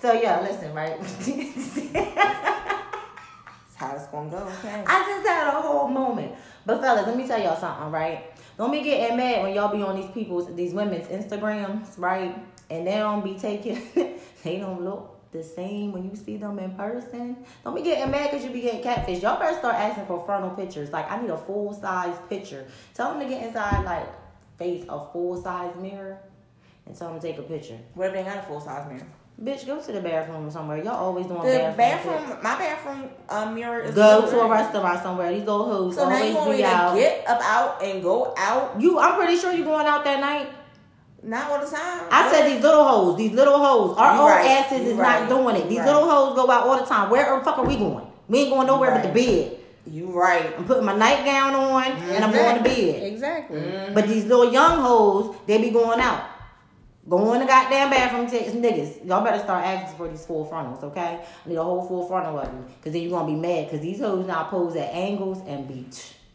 So yeah, listen, right? That's how it's gonna go. Okay. I just had a whole moment. But fellas, let me tell y'all something, right? Don't be getting mad when y'all be on these people's, these women's Instagrams, right? And they don't be taking, they don't look the same when you see them in person. Don't be getting mad because you be getting catfish. Y'all better start asking for frontal pictures. Like, I need a full size picture. Tell them to get inside, like, face a full size mirror and tell them to take a picture. What if they got a full size mirror? Bitch, go to the bathroom somewhere. Y'all always doing The bathroom. bathroom, my bathroom uh, mirror is Go to a restaurant somewhere. These old hoes So now always you want me be to out. get up out and go out? You, I'm pretty sure you going out that night. Not all the time. I said these little hoes, these little hoes. Our You old right, asses you is right, not doing it. These you little hoes go out all the time. Where the fuck are we going? We ain't going nowhere but the bed. You right. I'm putting my nightgown on and I'm going to bed. Exactly. But these little young hoes, they be going out. Go in the goddamn bathroom, take niggas. Y'all better start asking for these full frontals, okay? I need a whole full frontal of you. Cause then you're gonna be mad. Cause these hoes now pose at angles and be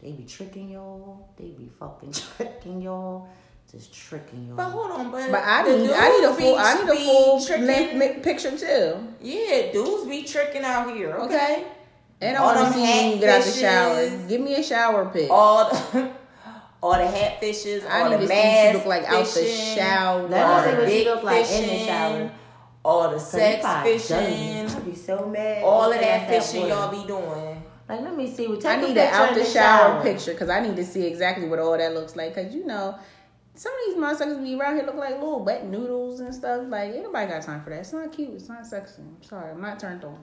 they be tricking y'all. They be fucking tricking y'all. Just tricking y'all. But hold on, but But I need, I need a full, I need a full tricking- length mi- picture too. Yeah, dudes be tricking out here. Okay. Okay. And I want to see you get out the shower. Give me a shower pic. All the, all the hat fishes, I all the to see what mask you look like out the shower. All the you look like in the shower. all the sex fishing, dirty. I be so mad. all of that fishing water. y'all be doing. Like, let me see. Take I need an out in the shower, picture because I need to see exactly what all that looks like. Because you know, some of these motherfuckers be around here look like little wet noodles and stuff. Like, ain't nobody got time for that. It's not cute. It's not sexy. I'm sorry. I'm not turned on.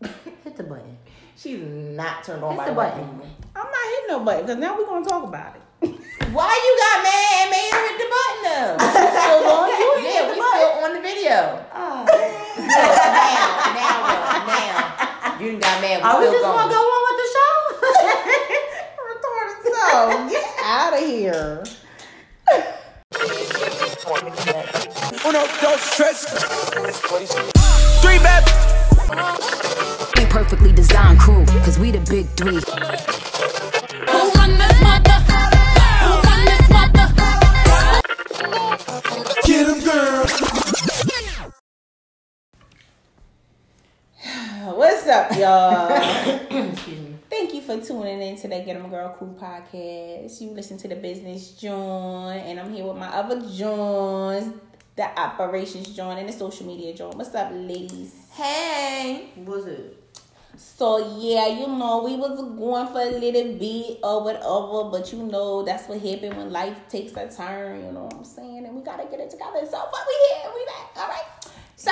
Hit the button. She's not turned on Hit by the white button. I'm not hitting nobody because now we're going to talk about it. Why you got mad and made her hit the button though? Still on? You ain't yeah, we the button. still on the video. Oh. now, now what? Now. You got mad. We Are we still just gonna go on with the show? Retarded so get out of here. Uno, dos, tres. Three bad. We perfectly designed crew, cause we the big three. Who run this What's up, y'all? Excuse me. Thank you for tuning in to the Get 'em Girl Crew podcast. You listen to the business John, and I'm here with my other Johns, the operations John and the social media John. What's up, ladies? Hey. What's it? So yeah, you know, we was going for a little bit or whatever, but you know that's what happened when life takes a turn, you know what I'm saying? And we gotta get it together. So but we here, we back. Alright. So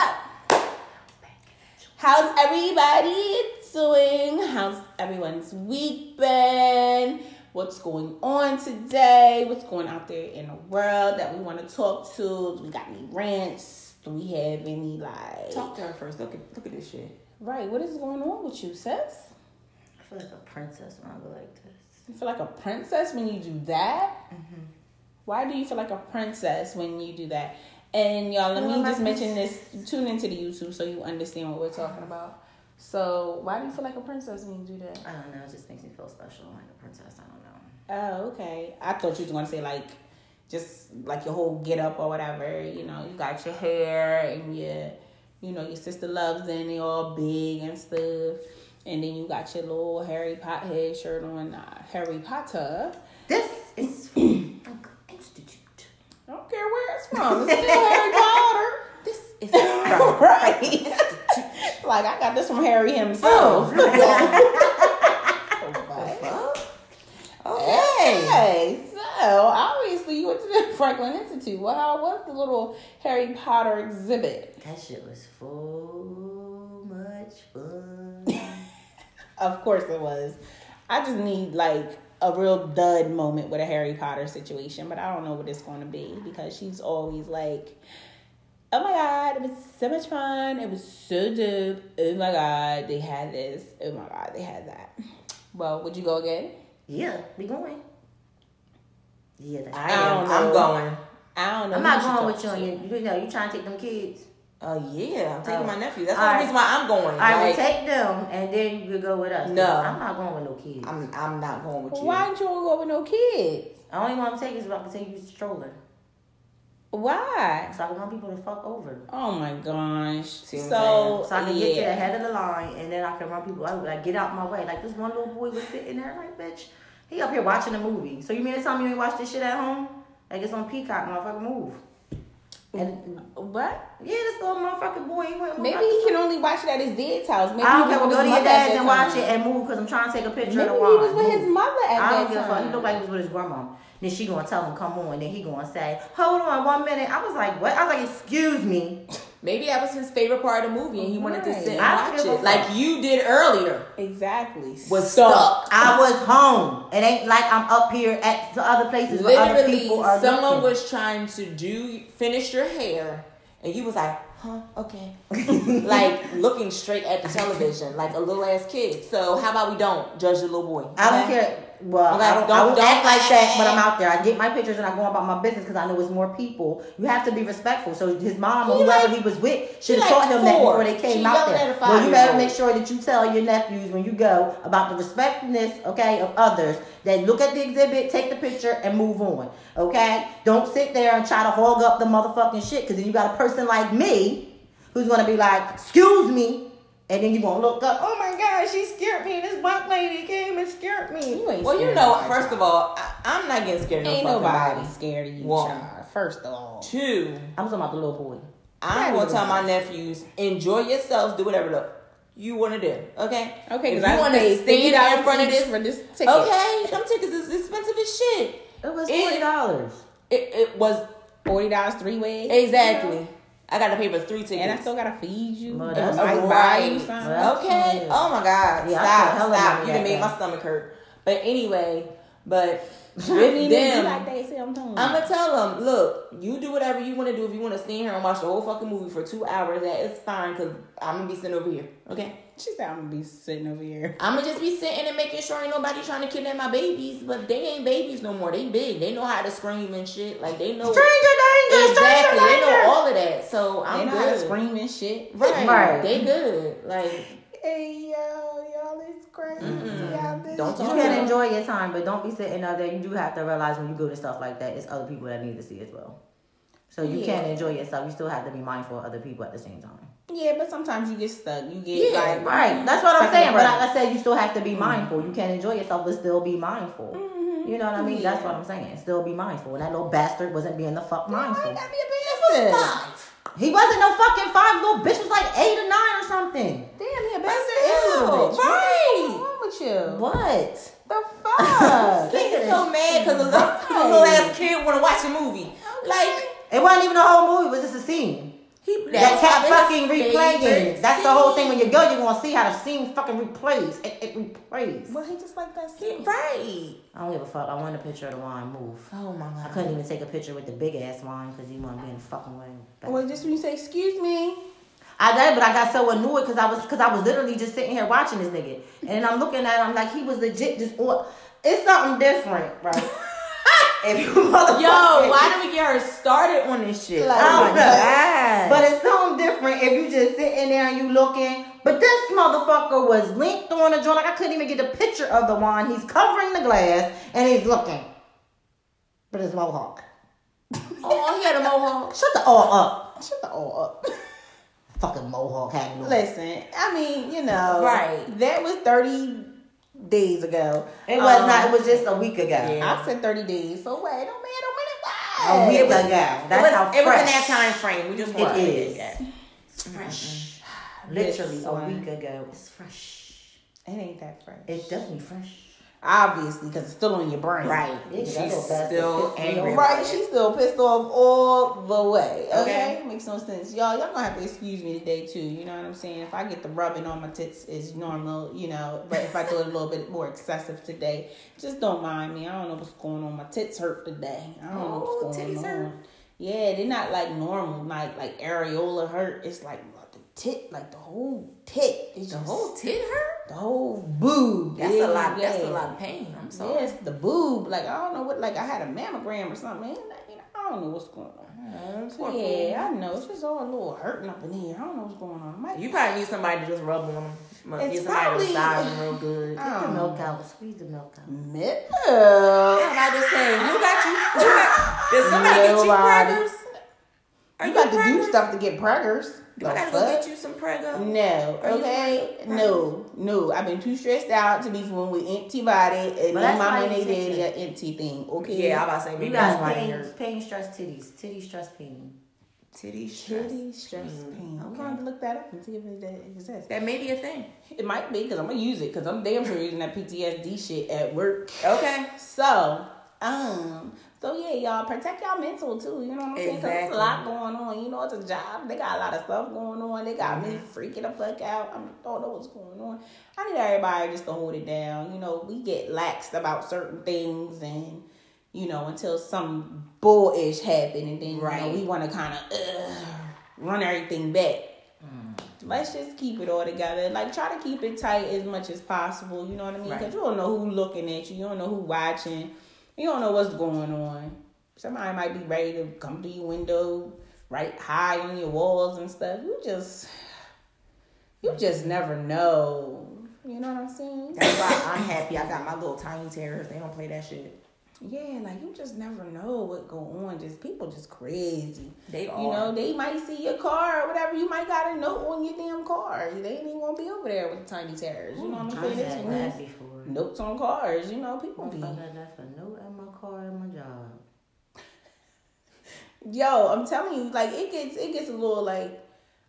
how's everybody doing? How's everyone's week been? What's going on today? What's going out there in the world that we want to talk to? Do we got any rants? Do we have any like Talk to her first. Look at look at this shit. Right, what is going on with you, sis? I feel like a princess when I go like this. You feel like a princess when you do that? Mm-hmm. Why do you feel like a princess when you do that? And y'all, let me just mention this. Tune into the YouTube so you understand what we're talking about. So, why do you feel like a princess when you do that? I don't know. It just makes me feel special, like a princess. I don't know. Oh, okay. I thought you was gonna say like, just like your whole get up or whatever. You know, you got your hair and your, you know, your sister loves and they all big and stuff. And then you got your little Harry Potter head shirt on, uh, Harry Potter. This is Institute. I don't care where it's from. It's still Harry Potter. This is right. like I got this from Harry himself. Oh, oh, okay. Hey, so obviously you went to the Franklin Institute. Well, how uh, was the little Harry Potter exhibit? That shit was so much fun. Of course it was. I just need like a real dud moment with a Harry Potter situation, but I don't know what it's going to be because she's always like, "Oh my god, it was so much fun. It was so dope. Oh my god, they had this. Oh my god, they had that." Well, would you go again? yeah, we going. Yeah, that's I I am. don't I'm going. I don't know. I'm not going with you. you, you know, you trying to take them kids. Oh yeah, I'm taking Oh. my nephew. That's All the right. reason why I'm going. All right, Like, well, take them, and then you could go with us. No. I'm not going with no kids. I'm I'm not going with you. Why didn't you want to go with no kids? I only want to take is about to take you stroller. Why? So I can run people to fuck over. Oh my gosh. See So, So I can get to the head of the line and then I can run people out. Like, get out my way. Like, this one little boy was sitting there, like, bitch, he up here watching a movie. So you mean to tell me you ain't watch this shit at home? Like, it's on Peacock, motherfucker, move. And What? yeah, this little motherfucking boy, he went Maybe he can only watch it at his dad's house. Maybe I don't he care. Go to your dad's and watch it and move because I'm trying to take a picture Maybe of he the wine. was with his mother at I that don't give a fuck. He looked like he was with his grandma. Then she gonna tell him come on. Then he gonna say, hold on one minute. I was like, what? I was like, excuse me. Maybe that was his favorite part of the movie, and he wanted to sit and I watch it, like you did earlier. Exactly. Was stuck. I was home. It ain't like I'm up here at the other places where other Literally, people are someone looking. was trying to do finish your hair, and you was like, "Huh, okay," like looking straight at the television, like a little ass kid. So how about we don't judge the little boy? I don't care. Well, Okay, I don't, I don't- won't don't- act like that, but I'm out there. I get my pictures and I go about my business because I know it's more people. You have to be respectful. So his mom or He whoever like- he was with should have like taught him that before they came She out there. Well, you better make sure that you tell your nephews when you go about the respectfulness, okay, of others. That look at the exhibit, take the picture, and move on. Okay, don't sit there and try to hog up the motherfucking shit because then you got a person like me who's gonna be like, "Excuse me." And then you gonna look up, oh my god, she scared me. This black lady came and scared me. You ain't Well, you know, of my first of all, I, I'm not getting scared of no ain't nobody body. scared of you, One. child. First of all, Two, I'm talking about the little boy. I'm gonna tell my nephews, enjoy yourselves, do whatever the you want to do. Okay. okay, If because you I want to paid stand $50 in front of this, for this ticket. okay, them tickets is expensive as shit. It was It- forty dollars. It, it was forty dollars three ways. exactly. I got to pay for three tickets. And I still gotta feed you. Well, and that's I right. buy you something. Well, Okay. Yeah. Oh my God. Yeah, stop. Stop. You that done made day. my stomach hurt. But anyway, but I mean, with it be them, like they say, I'm telling you. I'm gonna tell them, look, you do whatever you want to do. If you want to stand here and watch the whole fucking movie for two hours, that is fine. Cause I'm gonna be sitting over here. Okay. She said I'm gonna be sitting over here. I'm gonna just be sitting and making sure ain't nobody trying to kidnap my babies. But they ain't babies no more. They big. They know how to scream and shit. Like they know Stranger danger, exactly. stranger They know all of that. So They I'm know how to good. scream and shit. Right. Right. They good. Like Hey yo, y'all is crazy. Y'all this Don't You can enjoy your time, but don't be sitting out there. You do have to realize when you go to stuff like that, it's other people that need to see as well. So you Yeah. can't enjoy yourself. You still have to be mindful of other people at the same time. Yeah, but sometimes you get stuck. You get Yeah, like Right. That's what I'm saying. But like I said, you still have to be mm-hmm. mindful. You can't enjoy yourself, but still be mindful. Mm-hmm. You know what I mean? That's what I'm saying. Still be mindful. And that little bastard wasn't being the fuck mindful. gotta be a bastard? He wasn't no fucking five. Little bitch was like eight or nine or something. Damn, he a bastard. the and a little hell? bitch. Right. What's wrong with you? What? The fuck? They get so mad because a little, a little ass kid want to watch a movie. Like It wasn't even a whole movie. It was just a scene. he that kept fucking replaying. favorite That's the whole thing. When you go, you're gonna see how the scene fucking replays. It, it replays. Well, he just like that. He- scene. Right. I don't give a fuck. I want a picture of the wine move. Oh my god. I couldn't even take a picture with the big ass wine because he wasn't being fucking way. Well, just when you say excuse me, I did, but I got so annoyed because I was because I was literally just sitting here watching this nigga, and I'm looking at him like he was legit just on. It's something different, right? if you motherfucker, Yo, why did we get her started on this shit? Like- oh I oh don't my know. god. But it's something different if you just sitting there and you looking. But this motherfucker was linked on a joint. Like I couldn't even get a picture of the wine. He's covering the glass and he's looking. But it's mohawk. Oh, oh, he had a mohawk. Shut the all up. shut the all up. Fucking mohawk no. Listen, I mean, you know, Right. That was thirty days ago. It was Um, not. It was just a week ago. Yeah. I said thirty days. So wait, don't matter when it A week It was- ago. That's it was, how it was in that time frame. We just It is. that. It's fresh. This Literally a week ago. It's fresh. It ain't that fresh. It's definitely fresh. Obviously, because it's still on your brain. Right. Yeah, She's that little bastard still angry. Right, she's still pissed off all the way. Okay? Okay. makes no sense, y'all. Y'all gonna have to excuse me today too. You know what I'm saying? If I get the rubbing on my tits is normal, you know. But if I do it a little bit more excessive today, just don't mind me. I don't know what's going on. My tits hurt today. I don't know Oh, what's going titties on. hurt? Yeah, they're not like normal, like like areola hurt. It's like the tit, like the whole tit. It's The just whole tit hurt? The whole boob. That's Yeah, a lot. That's a lot of pain. I'm sorry. Yes, the boob. Like I don't know what. Like I had a mammogram or something. Man, you know, I don't know what's going on. Mm, poor Yeah, I know. It's just all a little hurting up in here. I don't know what's going on. My, You probably need somebody to just rub on them. It's Get somebody probably- to massage them real good. Get the milk out. Squeeze the milk out. Milk. I'm about to say, who got you? Who got, did somebody get you Nobody. crackers? Are you got to do stuff to get preggers. Do I The gotta go get you some prego? No, Are okay, pregnant? no, no. I've been too stressed out to be fooling with empty body and my that's mama and you they take daddy an empty thing. Okay, Yeah, I'm about to say You maybe that's got why I pain, heard pain, stress, titties, titty, stress, pain. titty stress. titty stress pain. I'm okay. going to look that up and see if that exists. That may be a thing. It might be because I'm gonna use it because I'm damn sure using that PTSD shit at work. Okay. So, um, so yeah, y'all protect y'all mental too. You know what I'm saying? Cause there's a lot going on. You know, it's a job. They got a lot of stuff going on. They got me Mm-hmm. freaking the fuck out. I don't know what's going on. I need everybody just to hold it down. You know, we get laxed about certain things and. You know, until some bullish happen, and then you know, Right. we want to kind of run everything back. Let's just keep it all together. Like try to keep it tight as much as possible. You know what I mean? Because Right. you don't know who looking at you. You don't know who watching. You don't know what's going on. Somebody might be ready to come through your window, right high on your walls and stuff. You just, you just never know. You know what I'm saying? That's why I'm happy I got my little tiny terrors. They don't play that shit. Yeah, like you just never know what go on. Just people just crazy. They You are. know, they might see your car or whatever. You might got a note on your damn car. They ain't even gonna be over there with the tiny terrors. You know what I'm saying? It's notes on cars. You know, people be. Motherfucker left a note at my car at my job. Yo, I'm telling you, like it gets it gets a little like,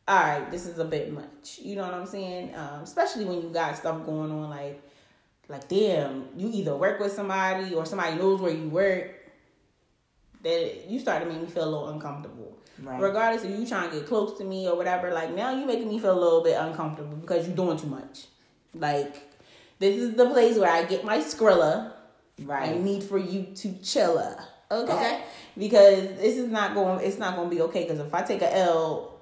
all right, this is a bit much. You know what I'm saying? Um, especially when you got stuff going on, like, like damn, you either work with somebody or somebody knows where you work. That you start to make me feel a little uncomfortable. Right. Regardless of you trying to get close to me or whatever, like now you making me feel a little bit uncomfortable because you're doing too much. Like this is the place where I get my Skrilla. I Right. need for you to chilla. Okay? Okay. Because this is not going it's not going to be okay cuz if I take a L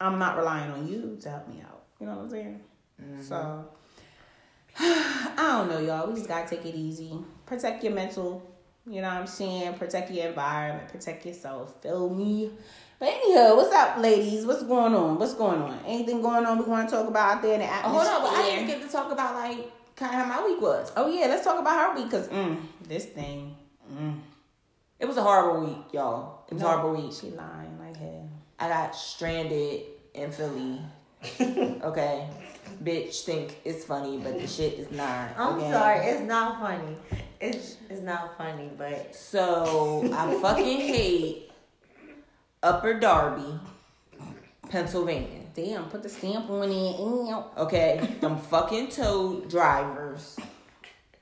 I'm not relying on you to help me out. You know what I'm saying? Mm-hmm. So I don't know y'all. We just got to take it easy. Protect your mental, you know what I'm saying? Protect your environment, protect yourself. Feel me? But anyhow, what's up, ladies? What's going on? What's going on? Anything going on we want to talk about out there in the Oh, atmosphere? hold on, but I didn't get to talk about like kind of how my week was. Oh yeah, let's talk about her week because mm, this thing. Mm, It was a horrible week, y'all. It was a horrible week. She lying like hell. I got stranded in Philly. okay, bitch think it's funny, but the shit is not. I'm okay? sorry, it's not funny. It's it's not funny, but So I fucking hate Upper Darby, Pennsylvania. Damn, put the stamp on it. Okay, them fucking tow drivers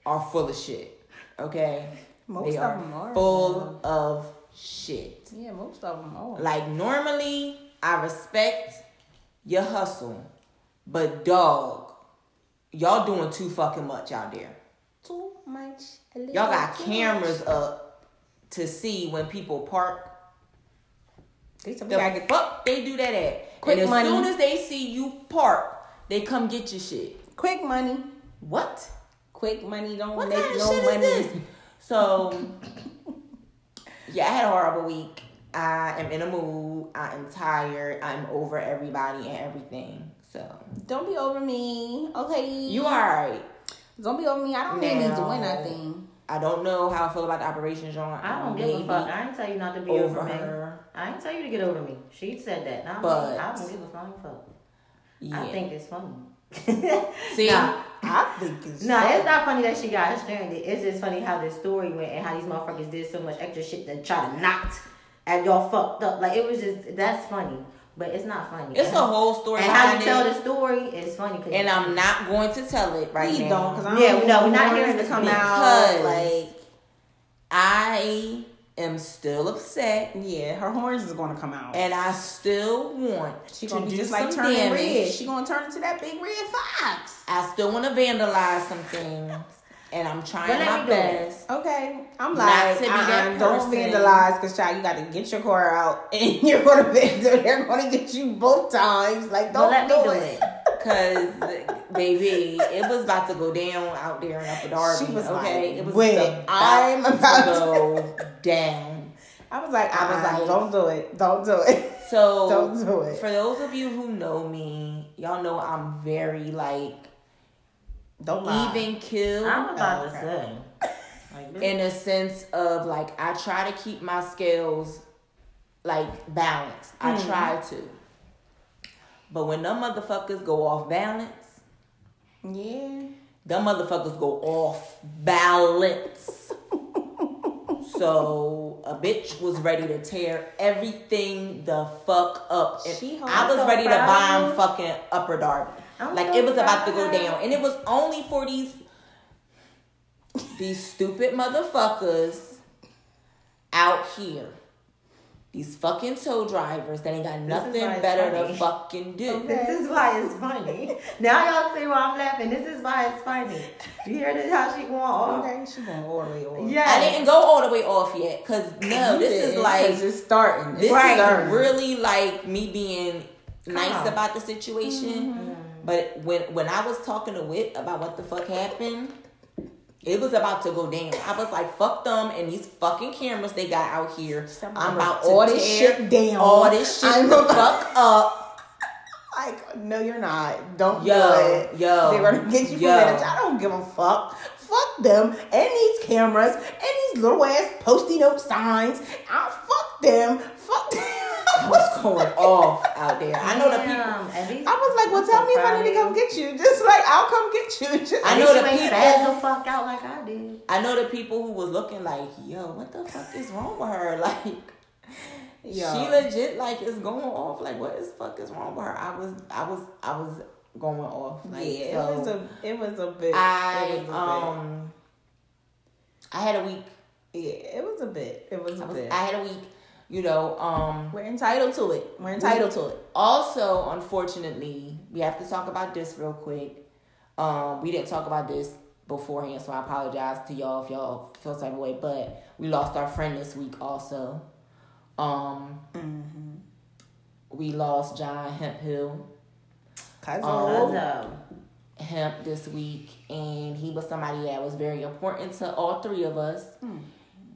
are full of shit. Okay, Most they of are them are, full of shit. Yeah, most of them are. Like normally, I respect your hustle, but dog, y'all doing too fucking much out there. Too much. Y'all got cameras much. up to see when people park. They said we The gotta get fuck they do that at? Quick and as money. soon as they see you park, they come get your shit. quick money. What? Quick money don't What make kind of no shit money. is this? So, yeah, I had a horrible week. I am in a mood. I am tired. I'm over everybody and everything. So Don't be over me, okay? you alright. Don't be over me. I don't need me Now- doing nothing. I don't know how I feel about the operation, John. I don't give a fuck. I ain't tell you not to be over over, me. her. I ain't tell you to get over me. She said that. Not But- I don't give a flying fuck. Yeah. I think it's funny. See, Nah. I think it's No, it's not funny that she got stranded. It's just funny how this story went and how these motherfuckers did so much extra shit to try to knock and y'all fucked up. Like it was just that's funny, but it's not funny. it's and, a whole story and how you behind tell it, the story is funny. 'cause- and I'm not going to tell it right Please now. don't, because I Yeah, don't no, we're not the hearing warnings to this come because- out. Like, I am still upset, yeah, her horns is gonna come out. and I still want she to gonna do be just some like turning damage. red. She gonna turn into that big red fox. I still want to vandalize some things, and I'm trying my best. Okay, I'm like, to be that uh-uh, don't vandalize, because child, you got to get your car out, and you're gonna vandal. They're gonna get you both times. Like, don't But let me do do it. it. Cause baby, it was about to go down out there in Upper Darby. She was okay, like, it was "When about I'm about to to-" go down. I was like, I I was was like, like- don't do it, don't do it. So Don't do it. For those of you who know me, y'all know I'm very like Don't lie. even kill. I'm about Oh, to okay. say. Like, in a sense of like I try to keep my scales like balanced. I Mm-hmm. try to. But when them motherfuckers go off balance, Yeah. them motherfuckers go off balance. so a bitch was ready to tear everything the fuck up. I was so ready to proud of bomb fucking Upper Darby. I'm like so it was about to go down, and it was only for these these stupid motherfuckers out here. These fucking tow drivers that ain't got nothing why it's better to fucking do. This is why it's funny. Now y'all see why I'm laughing. This is why it's funny. You hear this? How she going off? Okay, she going all the way off. Yeah. I didn't go all the way off yet, cause no, this is like it's starting. this It's is starting. really like me being nice Calm. about the situation. Mm-hmm. But when when I was talking to Wit about what the fuck happened, it was about to go down. I was like, fuck them and these fucking cameras they got out here. I'm about to all this tear shit down. All this shit I'm the fuck up. Like, no, you're not. Don't Yo, do it. yo, They're gonna get you for yo. minutes. I don't give a fuck. Fuck them and these cameras and these little ass posty note signs. I'll fuck them. Fuck them. I was going off out there. I know the people. Damn, at least- I was like, well, tell me if I need to come get you. Just like I'll come get you. Just I know the people- the fuck out like I did. I know the people who was looking like, yo, what the fuck is wrong with her? Like, Yo. she legit like is going off. Like, what is fuck is wrong with her? I was, I was, I was going off. Like, yeah, so it was a it was a bit. I it was a um, I had a week. yeah, it was a bit. It was a I, was, bit. I had a week. You know, um. We're entitled to it. We're entitled to it. Also, unfortunately, we have to talk about this real quick. Um, we didn't talk about this beforehand, so I apologize to y'all if y'all feel the type way. But we lost our friend this week also. Um, we lost John Hemphill Cause Um, Hemp this week, and he was somebody that was very important to all three of us.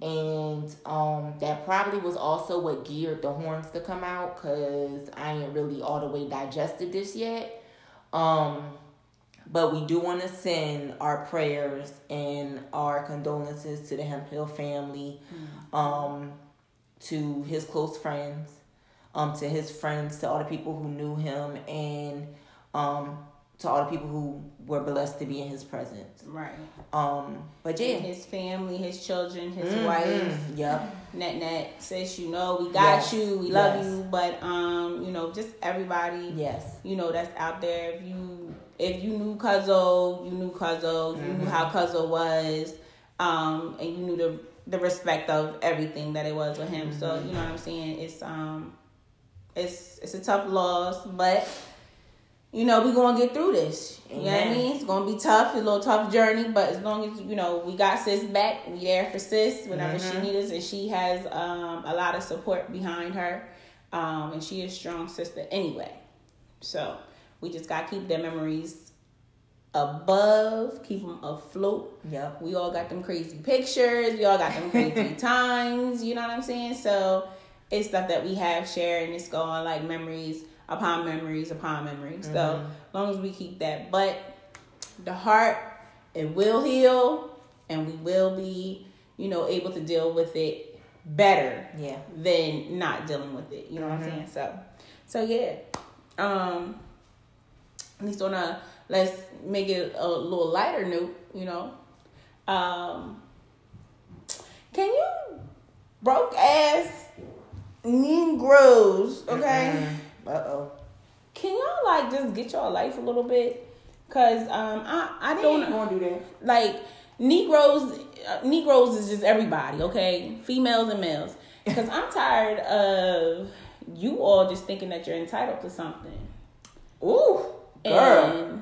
And um, that probably was also what geared the horns to come out because I ain't really all the way digested this yet. Um, but we do want to send our prayers and our condolences to the Hemphill family, um, to his close friends, um, to his friends, to all the people who knew him, and um, to all the people who were blessed to be in his presence. right. Um, but yeah, His family, his children, his Mhm. wife. Yep. Net net says you know we got Yes. you, we love Yes. you, but um, you know, just everybody Yes. you know that's out there. If you if you knew Cuzzo, you knew Cuzzo, you Mm-hmm. knew how Cuzzo was, um, and you knew the the respect of everything that it was with him. So Mm-hmm. you know what I'm saying. It's um, it's it's a tough loss, but you know we gonna get through this. You know what I mean? It's gonna be tough, a little tough journey, but as long as you know we got sis back, we there for sis whenever Mm-hmm. she needs us, and she has um a lot of support behind her, um, and she is a strong sister anyway. So we just gotta keep their memories above, keep them afloat. Yep. We all got them crazy pictures. We all got them crazy times. You know what I'm saying? So it's stuff that we have shared, and it's going like memories upon memories upon memories. So as long as we keep that, but the heart, it will heal, and we will be, you know, able to deal with it better Yeah. than not dealing with it. You know what I'm saying? So, so yeah. Um, at least on a let's make it a little lighter note. You know, um, can you broke ass Negroes? Okay, Uh oh. can y'all like just get your life a little bit? Cause um, I I don't gonna do that. like Negroes. Uh, Negroes is just everybody, okay, females and males. Because I'm tired of you all just thinking that you're entitled to something. Ooh, girl. And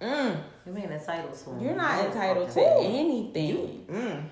Mm. you mean entitled to? you're not entitled to anything. Mm.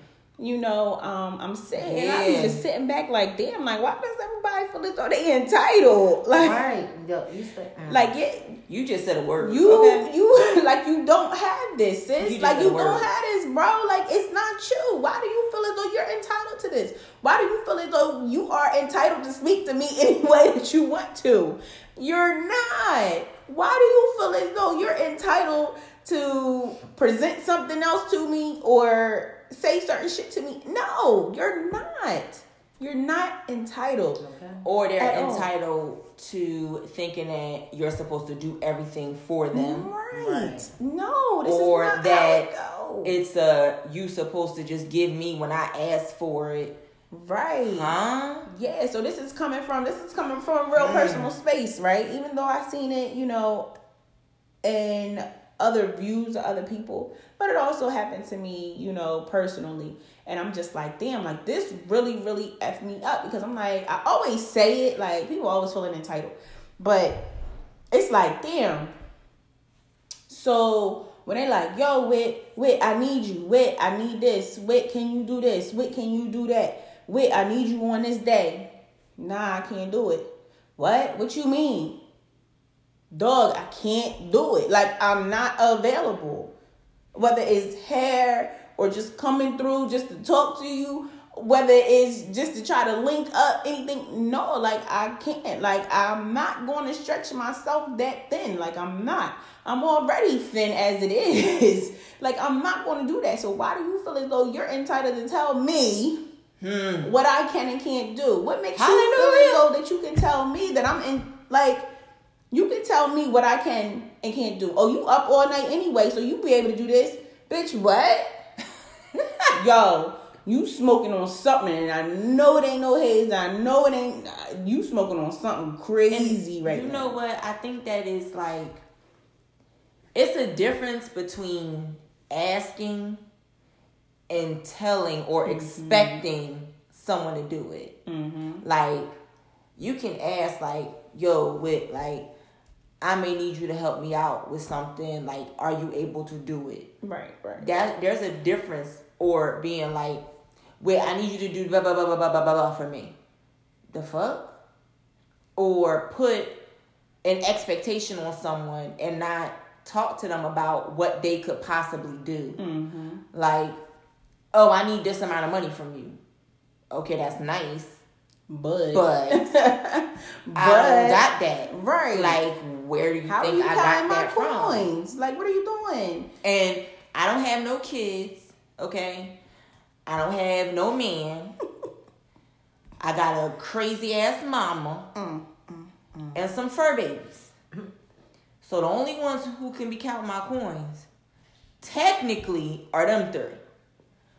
You know, um, I'm sitting, and I'm just sitting back like, damn, like, why does everybody feel as though they entitled? Like, Right. Yo, you said. mm. like it, You just said a word. You Okay. you like you don't have this, sis. You just like said you a word. don't have this, bro. Like it's not you. Why do you feel as though you're entitled to this? Why do you feel as though you are entitled to speak to me any way that you want to? You're not. Why do you feel as though you're entitled to present something else to me or say certain shit to me? No, you're not. You're not entitled. or they're At all. entitled to thinking that you're supposed to do everything for them. Right. No, this or is not that how it it's uh you supposed to just give me when I ask for it. right. Huh? Yeah, so this is coming from this is coming from real personal space, right? Even though I seen it, you know, in other views of other people, but it also happened to me, you know, personally. And I'm just like, damn, like this really, really f me up because I'm like, I always say it, like people always feeling entitled, but it's like, damn. So when they like, yo, Wit, Wit, I need you. Wit, I need this. Wit, can you do this? Wit, can you do that? Wit, I need you on this day. Nah, I can't do it. What? What you mean? Dog, I can't do it. Like I'm not available. Whether it's hair or just coming through just to talk to you, whether it's just to try to link up anything. No, like I can't. Like I'm not going to stretch myself that thin. Like I'm not. I'm already thin as it is. like I'm not going to do that. So why do you feel as though you're entitled to tell me hmm. what I can and can't do? What makes you feel as though that you can tell me that I'm in like you can tell me what I can and can't do. Oh, you up all night anyway, so you be able to do this. Bitch, what? Yo, you smoking on something, and I know it ain't no haze. I know it ain't. You smoking on something crazy right you now. know what? I think that is like it's a difference between asking and telling or Mm-hmm. expecting someone to do it. Like you can ask like, "Yo, with like I may need you to help me out with something. Like, are you able to do it?" Right, right. that there's a difference or being like wait i need you to do blah blah blah blah blah blah blah, blah for me the fuck or put an expectation on someone and not talk to them about what they could possibly do mm-hmm. like oh i need this amount of money from you okay that's nice But, but but i got that Right. like where do you how think you i got my that from coins? Like, what are you doing? And I don't have no kids, okay? I don't have no man. I got a crazy ass mama mm, mm, mm. and some fur babies. So the only ones who can be counting my coins, technically, are them three.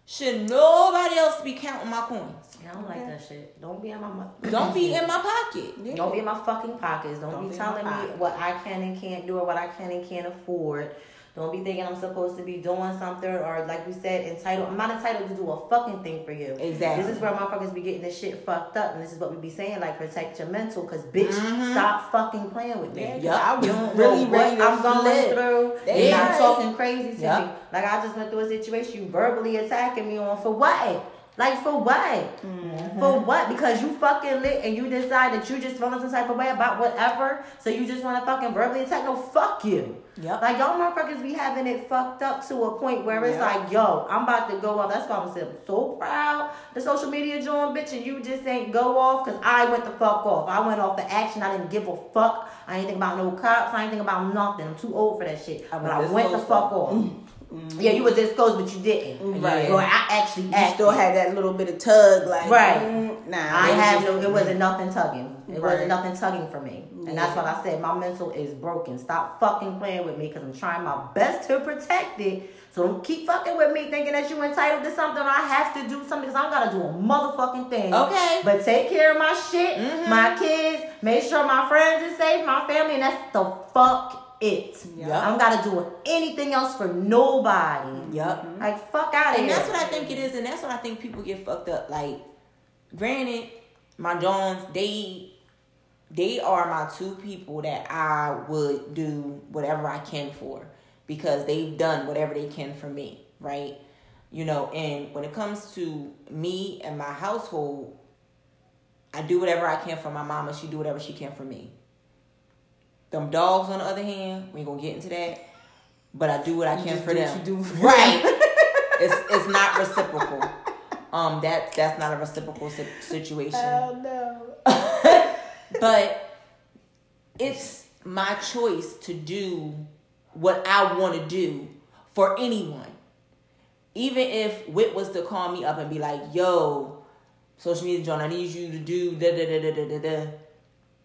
Should nobody else be counting my coins? I don't like that shit. Don't be in my Don't be in my pocket. Don't be in my fucking pockets. Don't, Don't be be telling me what I can and can't do or what I can and can't afford. Don't be thinking I'm supposed to be doing something or like you said, entitled. I'm not entitled to do a fucking thing for you. Exactly. This is where motherfuckers be getting this shit fucked up, and this is what we be saying, like protect your mental, cause bitch, mm-hmm. stop fucking playing with me. Yeah, 'cause Yup. I was You don't really know ready what to I'm going flip. through. They You're not right. talking crazy to Yup. me. Like I just went through a situation, you verbally attacking me on for what? Like for what? Mm-hmm. For what? Because you fucking lit and you decide that you just feeling some type of way about whatever, so you just want to fucking verbally attack. No, fuck you. Yep. Like y'all motherfuckers be having it fucked up to a point where it's Yep. like, yo, I'm about to go off. That's why I'm saying I'm so proud. The social media joint, bitch, and you just ain't go off because I went the fuck off. I went off the action. I didn't give a fuck. I ain't think about no cops. I ain't think about nothing. I'm too old for that shit. I was but I went the fuck though. off. Yeah, you was this close, but you didn't. Right. Or I actually You acted. still had that little bit of tug, like Right. mm, nah. I had no. It mm-hmm. wasn't nothing tugging. It Right. wasn't nothing tugging for me, and that's what I said. My mental is broken. Stop fucking playing with me because I'm trying my best to protect it. So don't keep fucking with me thinking that you're entitled to something. I have to do something because I'm gotta do a motherfucking thing. Okay. But take care of my shit, my kids. Make sure my friends is safe, my family, and that's the fuck it. Yup. I don't gotta do anything else for nobody. Yup. Like fuck out of here. And that's what I think it is, and that's what I think people get fucked up. Like, granted, my Johns, they they are my two people that I would do whatever I can for because they've done whatever they can for me, right? You know, and when it comes to me and my household, I do whatever I can for my mama. She do whatever she can for me. Them dogs, on the other hand, we ain't gonna get into that. But I do what I can just for them. what you do for right. it's it's not reciprocal. Um, that that's not a reciprocal situation Oh no. but it's my choice to do what I want to do for anyone. Even if Wit was to call me up and be like, yo, social media joint. I need you to do da da da da da da.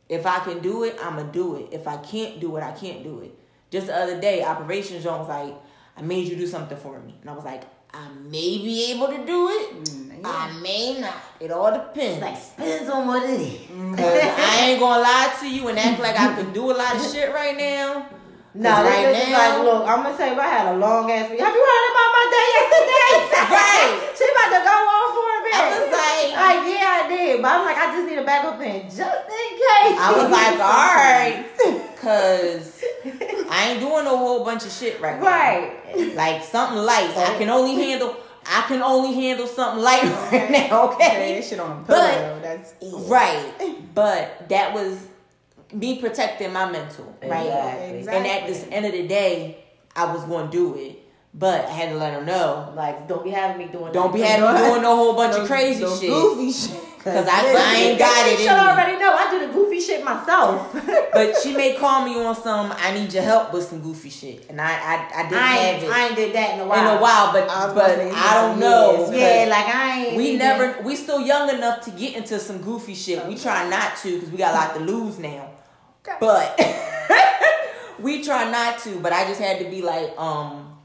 If I can do it, I'ma do it. If I can't do it, I can't do it. Just the other day, operations joint was like, I made you do something for me, and I was like, I may be able to do it. Mm, I may not. It all depends. Like depends on what it is. I ain't gonna lie to you and act like I can do a lot of shit right now. No, this right bitch is now- like, look, I'm gonna tell you, I had a long ass week. Have you heard about my day yesterday? Right. she about to go on for a bit. I was like- like, yeah, I did, but I'm like, I just need a backup plan just in case. I was like, all right, cause I ain't doing a whole bunch of shit right now. right. Like something light. I can only handle. I can only handle something light right now. Okay, Okay. that shit on a But- pillow. That's easy. Right. But that was me protecting my mental. Right. Exactly. And at the end of the day, I was going to do it, but I had to let her know. Like, don't be having me doing. Don't be having me doing no whole bunch of crazy no shit. Goofy shit. Cause I, I ain't got it You should already know. I do the goofy shit myself. But she may call me on some. I need your help with some goofy shit, and I I, I didn't I have ain't, it I ain't did that in a while. in a while. But I but gonna say, it's I don't know. Yeah, like I ain't. we even- never. We still young enough to get into some goofy shit. We try not to because we got a lot to lose now. Okay. But we try not to. But I just had to be like, um,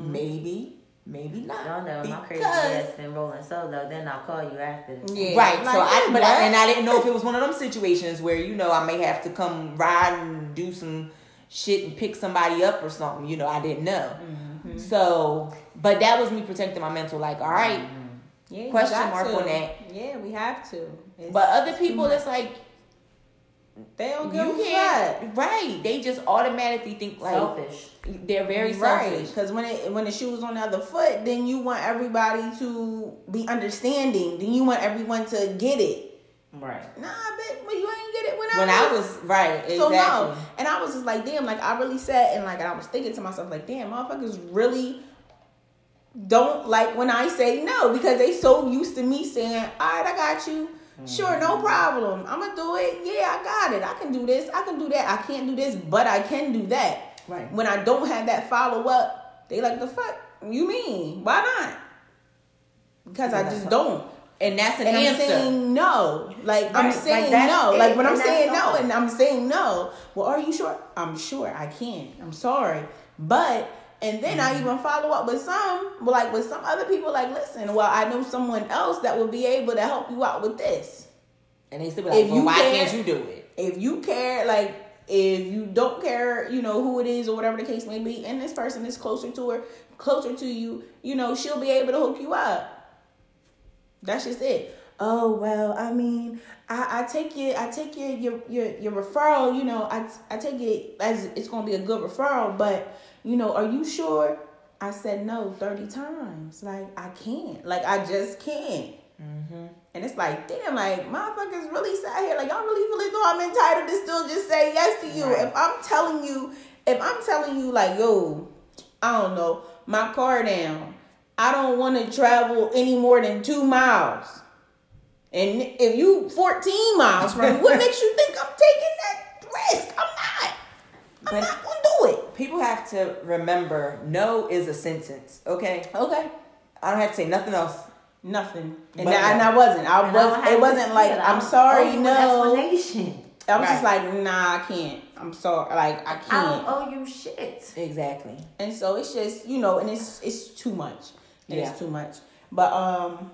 maybe, maybe not. Y'all know my crazy Because- ass been rolling solo. Then I'll call you after. Yeah. Right. Like, so I, but I, and I didn't know if it was one of them situations where you know I may have to come ride and do some shit and pick somebody up or something. You know, I didn't know. Mm-hmm. So, but that was me protecting my mental. Like, all right. Yeah, Question mark to. on that. Yeah, we have to. It's- But other people, it's like they don't give you a fuck. Right. They just automatically think like Selfish. they're very right selfish. because when it when the shoe is on the other foot then you want everybody to be understanding then you want everyone to get it Right. nah but, but you ain't get it when I When I was, was right, exactly. so no and I was just like damn like I really said, and like I was thinking to myself like damn motherfuckers really don't like when I say no because they so used to me saying all right I got you Sure, Mm-hmm. no problem. I'm gonna do it. Yeah, I got it. I can do this. I can do that. I can't do this, but I can do that. Right. When I don't have that follow up, they like the fuck you mean? Why not? Because I just don't. And that's an And I'm answer. saying no. Like I'm saying like no. it, Like when I'm saying no and I'm saying no. Well, are you sure? I'm sure I can. I'm sorry. But and then Mm-hmm. I even follow up with some, like with some other people, like, listen, well, I know someone else that will be able to help you out with this. and they still be like, If well, you why can't- can't you do it? If you care, like, if you don't care, you know, who it is or whatever the case may be, and this person is closer to her, closer to you, you know, she'll be able to hook you up. That's just it. Oh well, I mean, I, I take it, I take your your your your referral. You know, I I take it as it's gonna be a good referral. But you know, are you sure? I said no thirty times. Like I can't. Like I just can't. Mm-hmm. And it's like, damn, like motherfuckers really sat here. Like y'all really feel as though I'm entitled to still just say yes to you. If I'm telling you, if I'm telling you, like, yo, I don't know, my car down. I don't want to travel any more than two miles. And if you 14 miles from what makes you think I'm taking that risk? I'm not. I'm But- not gonna do it. People have to remember, no is a sentence. Okay, Okay. I don't have to say nothing else. Nothing. And, But- I, and I wasn't. I And I was. It wasn't like it. I'm sorry. owe No. explanation. I was just like, nah, I can't. I'm sorry. Like I I can't. don't owe you shit. Exactly. And so it's just you know, and it's it's too much. Yeah. It is Yeah. too much. But um,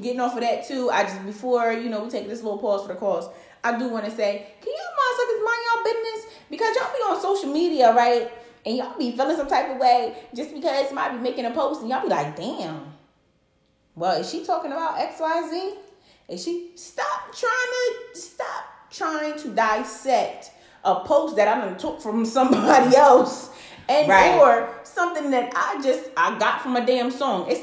getting off of that too, I just before you know we take this little pause for the cause. I do want to say, can y'all motherfuckers mind y'all business because y'all be on social media, right? And y'all be feeling some type of way just because somebody be making a post and y'all be like, damn. Well, is she talking about X Y Z? Is she stop trying to stop trying to dissect a post that I done took from somebody else and Right. or something that I just I got from a damn song. It's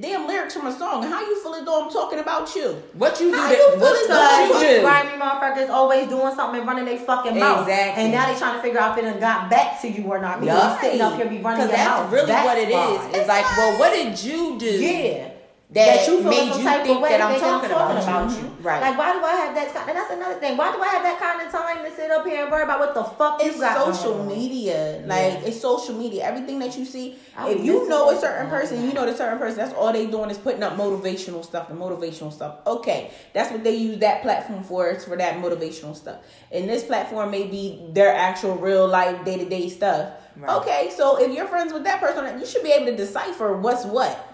damn lyrics from a song. How you feel as though I'm talking about you? What you do? How that- you feel as though- you do? Grimy motherfuckers always doing something and running their fucking mouth. Exactly. And now they trying to figure out if it done got back to you or not. Because Yup. you sitting up here be running Because your that's mouth. really That's what it is. why. It's like, well, what did you do? Yeah. That, you feel made you type think of way that I'm thinking talking, about, about you. Right. Like, why do I have that? Kind and that's another thing. Why do I have that kind of time to sit up here and worry about what the fuck It's you got? social media. Like it's social media. Everything that you see. I if you know a certain person, you know the certain person. That's all they doing is putting up motivational stuff and motivational stuff. Okay, that's what they use that platform for. It's for that motivational stuff. And this platform may be their actual real life day to day stuff. Right. Okay, so if you're friends with that person, you should be able to decipher what's what.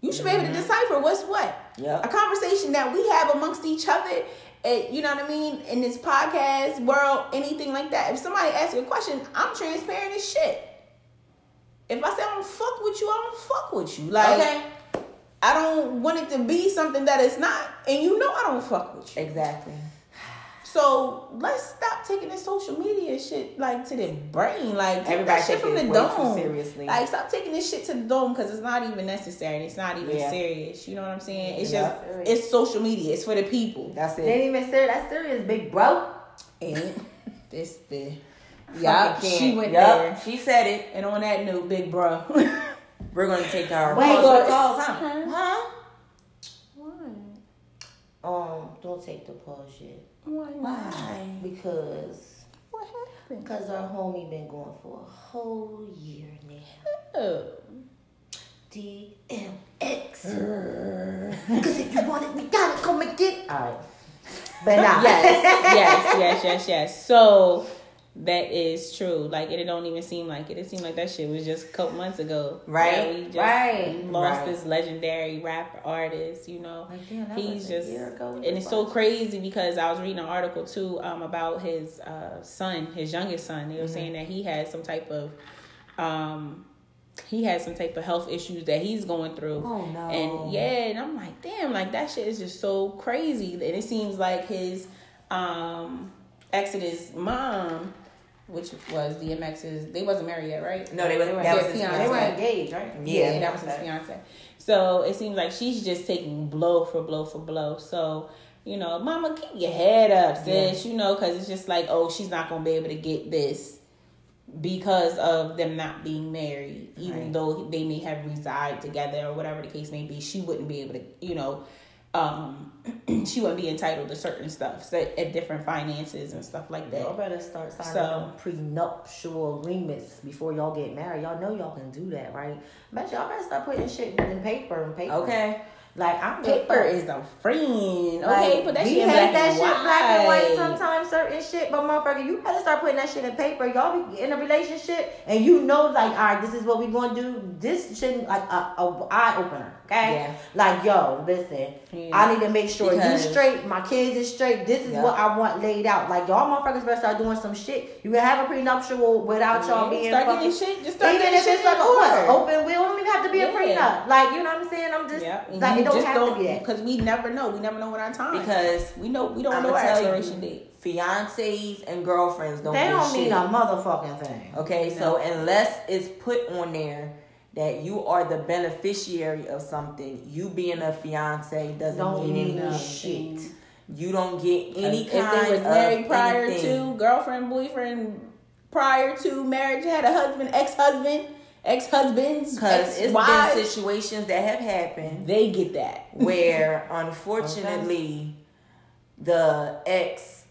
You should be able to decipher what's what. Yep. A conversation that we have amongst each other, eh, you know what I mean, in this podcast world, anything like that. If somebody asks you a question, I'm transparent as shit. If I say I don't fuck with you, I don't fuck with you. Like Okay. I don't want it to be something that it's not, and you know I don't fuck with you. Exactly. So let's stop taking this social media shit like to the brain. Like take Everybody shit from the dome. seriously. Like stop taking this shit to the dome because it's not even necessary. and It's not even Yeah. serious. You know what I'm saying? It's Yeah. just it's social media. It's for the people. That's it. They ain't even serious. That's serious, big bro. And this the yeah she went Yup, there. She said it. And on that note, big bro. We're gonna take our Wait, calls, calls, huh? Huh? Um, don't take the pause yet. Why? Because what happened? because our homie been going for a whole year now. Oh. DMX. Because if you want it, we gotta come and get. All right, but nah. yes, yes, yes, yes, yes. So that is true. Like it it don't even seem like it. It seemed like that shit was just a couple months ago. Right, we just right, lost right. this legendary rap artist. You know, Like, damn, he's just year ago. and it's so crazy because I was reading an article too um, about his uh, son, his youngest son. They were Mm-hmm. saying that he had some type of um, he had some type of health issues that he's going through. Oh, no. And yeah, and I'm like, damn, like that shit is just so crazy. And it seems like his um Exodus mom, which was DMX's, they wasn't married yet, right? No, they were. They were, That was his fiance. they were engaged, right? Yeah, Yeah. that was his fiance. So it seems like she's just taking blow for blow for blow. So, you know, mama, keep your head up, sis, you know, because it's just like, oh, she's not going to be able to get this because of them not being married, even Right. though they may have resided together or whatever the case may be. She wouldn't be able to, you know, um, she wouldn't be entitled to certain stuff, so at different finances and stuff like that. Y'all better start signing So- prenuptial agreements before y'all get married. Y'all know y'all can do that, right? But y'all better start putting shit in paper and paper. Okay. Like I'm Paper is a friend. Like, Okay, put that we shit in hate black that and shit white. black and white sometimes certain shit, but motherfucker, you better start putting that shit in paper. Y'all be in a relationship and you know like, all right, this is what we gonna do. This shouldn't like a, a eye opener, okay? Yeah. Like, yo, listen, Yeah. I need to make sure Because- you straight, my kids is straight. This is Yeah. what I want laid out. Like y'all motherfuckers better start doing some shit. You can have a prenuptial without y'all being start fucking. getting shit. Just start Even if shit it's like in a what, order. open will, don't even have to be a prenup. Like you know what I'm saying? I'm just Yeah, like it don't just have don't to be because we never know. We never know what our time. Because we know we don't I'ma know our you, expiration date. Fiancés and girlfriends don't They do don't shit. mean a motherfucking thing. Okay, so unless it's put on there that you are the beneficiary of something, you being a fiance doesn't Don't mean any shit. You don't get any if kind they was of married prior anything. to girlfriend, boyfriend, prior to marriage, had a husband, ex husband, ex husbands, Because it's been wives. situations that have happened They get that. where unfortunately the ex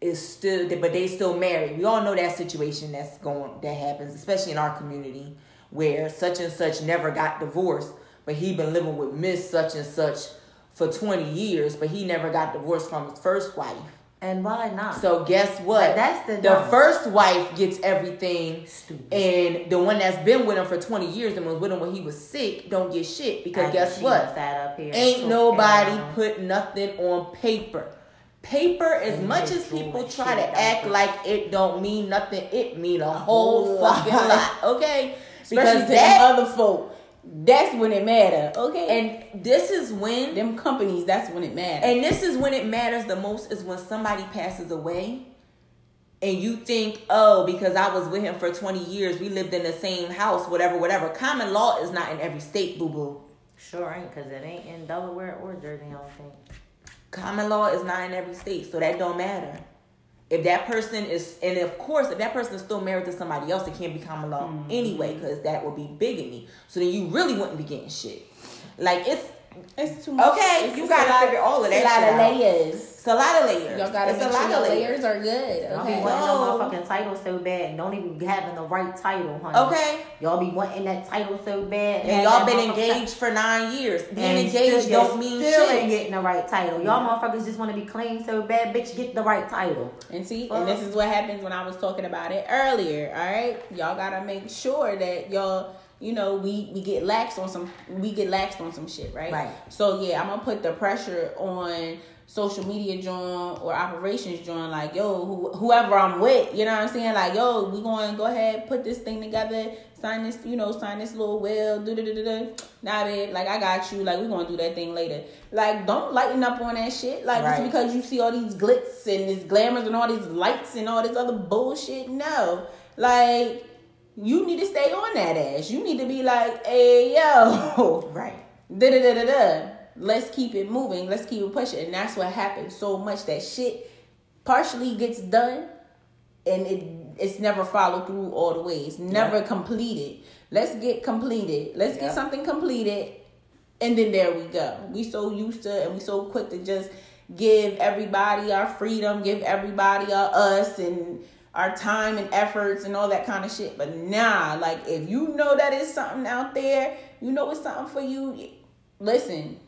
is still but they still married. We all know that situation that's going that happens, especially in our community, where such and such never got divorced, but he been living with Miss such and such for 20 years, but he never got divorced from his first wife. And why not? So guess what? But that's the the first wife gets everything, Stupid. and the one that's been with him for 20 years and was with him when he was sick don't get shit because After guess what? Sat up here Ain't nobody put nothing on paper. Paper, as And much as people try to act like it don't mean nothing, it mean a whole fucking lot. Okay, Especially to them that other folk. That's when it matter. Okay. and this is when them companies, that's when it matters. And this is when it matters the most is when somebody passes away and you think, oh, because I was with him for 20 years, we lived in the same house, whatever, whatever. Common law is not in every state, boo boo. Sure ain't, cause it ain't in Delaware or Jersey. I don't think. Common law is not in every state, so that don't matter. If that person is, and of course, if that person is still married to somebody else, it can't be common law mm-hmm. anyway, because that would be bigamy. So then you really wouldn't be getting shit. Like it's It's too much. Okay, It's you just a gotta lot- figure all of it's that A lot shit of out. layers. it's a lot of layers. Y'all gotta it's make a lot your of layers layers are good. Y'all be Okay. wanting No. no motherfucking title so bad don't even be having the right title, honey. Okay. Y'all be wanting that title so bad. And have y'all been engaged for nine years. Being and engaged don't mean still ain't getting the right title. Y'all motherfuckers just want to be clean so bad, bitch. Get the right title. And see, Fuck. and this is what happens when I was talking about it earlier. All right, y'all gotta make sure that y'all, you know, we we get laxed on some, we get laxed on some shit, right? Right. So yeah, I'm gonna put the pressure on social media John or operations John, like yo, who, whoever I'm with, you know what I'm saying? Like yo, we going to go ahead, put this thing together, sign this, you know, sign this little will, do do do do do. Nah, babe, like I got you, like we gonna do that thing later. Like don't lighten up on that shit, like just because you see all these glitz and this glamours and all these lights and all this other bullshit. No, like you need to stay on that ass. You need to be like, hey yo, Right. da da da da da. Let's keep it moving. Let's keep it pushing. And that's what happens so much that shit partially gets done and it it's never followed through all the way. It's never Yeah. completed. Let's get completed. Let's Yeah. get something completed and then there we go. We so used to and we so quick to just give everybody our freedom, give everybody our us and our time and efforts and all that kind of shit. But nah, like if you know that is something out there, you know it's something for you. Listen,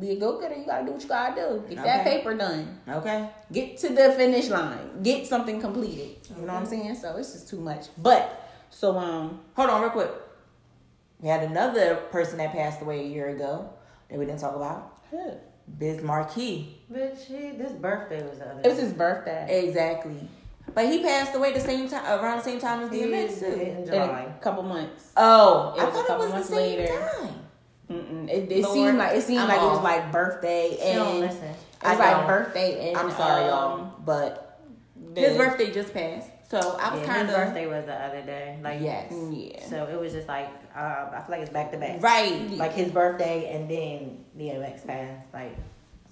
be a go getter. You gotta do what you gotta do. Get that paper done. Okay. Get to the finish line. Get something completed. You know what I'm saying? So it's just too much. But so um, Hold on, real quick. We had another person that passed away a year ago that we didn't talk about. Biz Markie. Bitch, this birthday was the other it was his birthday Exactly. But he passed away the same time around the same time as DMX too. in in July. a couple months. Oh, It I was a thought couple it was months the same later. time. Mm-mm. It, it Lord, seemed like it seemed I'm like it was like birthday She and don't listen. it I was like don't. birthday and I'm sorry, um, y'all, but the- his birthday just passed, so I was Yeah, kind his of birthday was the other day. Like yes, Yeah. So it was just like uh, I feel like it's back to back. right. Like his birthday and then DMX passed. Like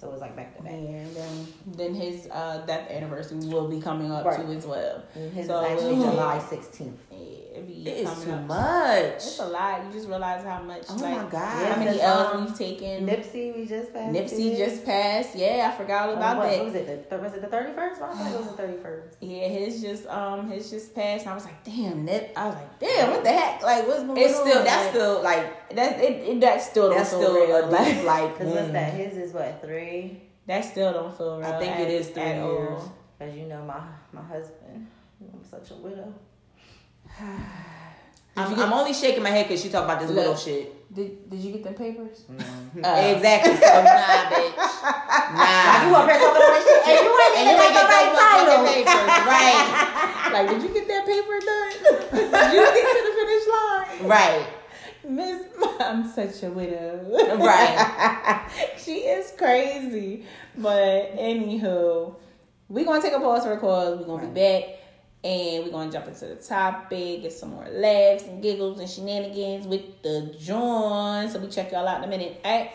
so it was like back to back. Yeah, then then his uh, death anniversary will be coming up Right. too as well. And His So- is actually July sixteenth. Yeah, it be It is too up. much. It's a lot. You just realize how much. Oh like, my God. How many L's um, we've taken. Nipsey, we just passed. Nipsey his. just passed. Yeah, I forgot all Oh, about what, that. what was it? The, was it the thirty first? I think it was the thirty first. Yeah, his just um his just passed. And I was like, damn, Nip. I was like, damn, what the heck? Like, what's going It's on? still that's Like, still like that. It, it that still that's still real. a Like, deep, like Cause what's mm. that? His is what three? that still don't feel real. I think at, it is three years. all. Cause you know my my husband. I'm such a widow. I'm, I'm only shaking my head because she talk about this little shit. Did Did you get them papers? Mm-hmm. exactly. So nah, bitch. Nah. You up here talking about this shit and you ain't even you got get the right title. papers, right? like, did you get that paper done? did you get to the finish line? Right. Miss, I'm such a widow. Right. she is crazy. But anywho, we're gonna take a pause for the cause. We're gonna be back. And we're gonna jump into the topic, get some more laughs and giggles and shenanigans with the John. So we check y'all out in a minute. Alright.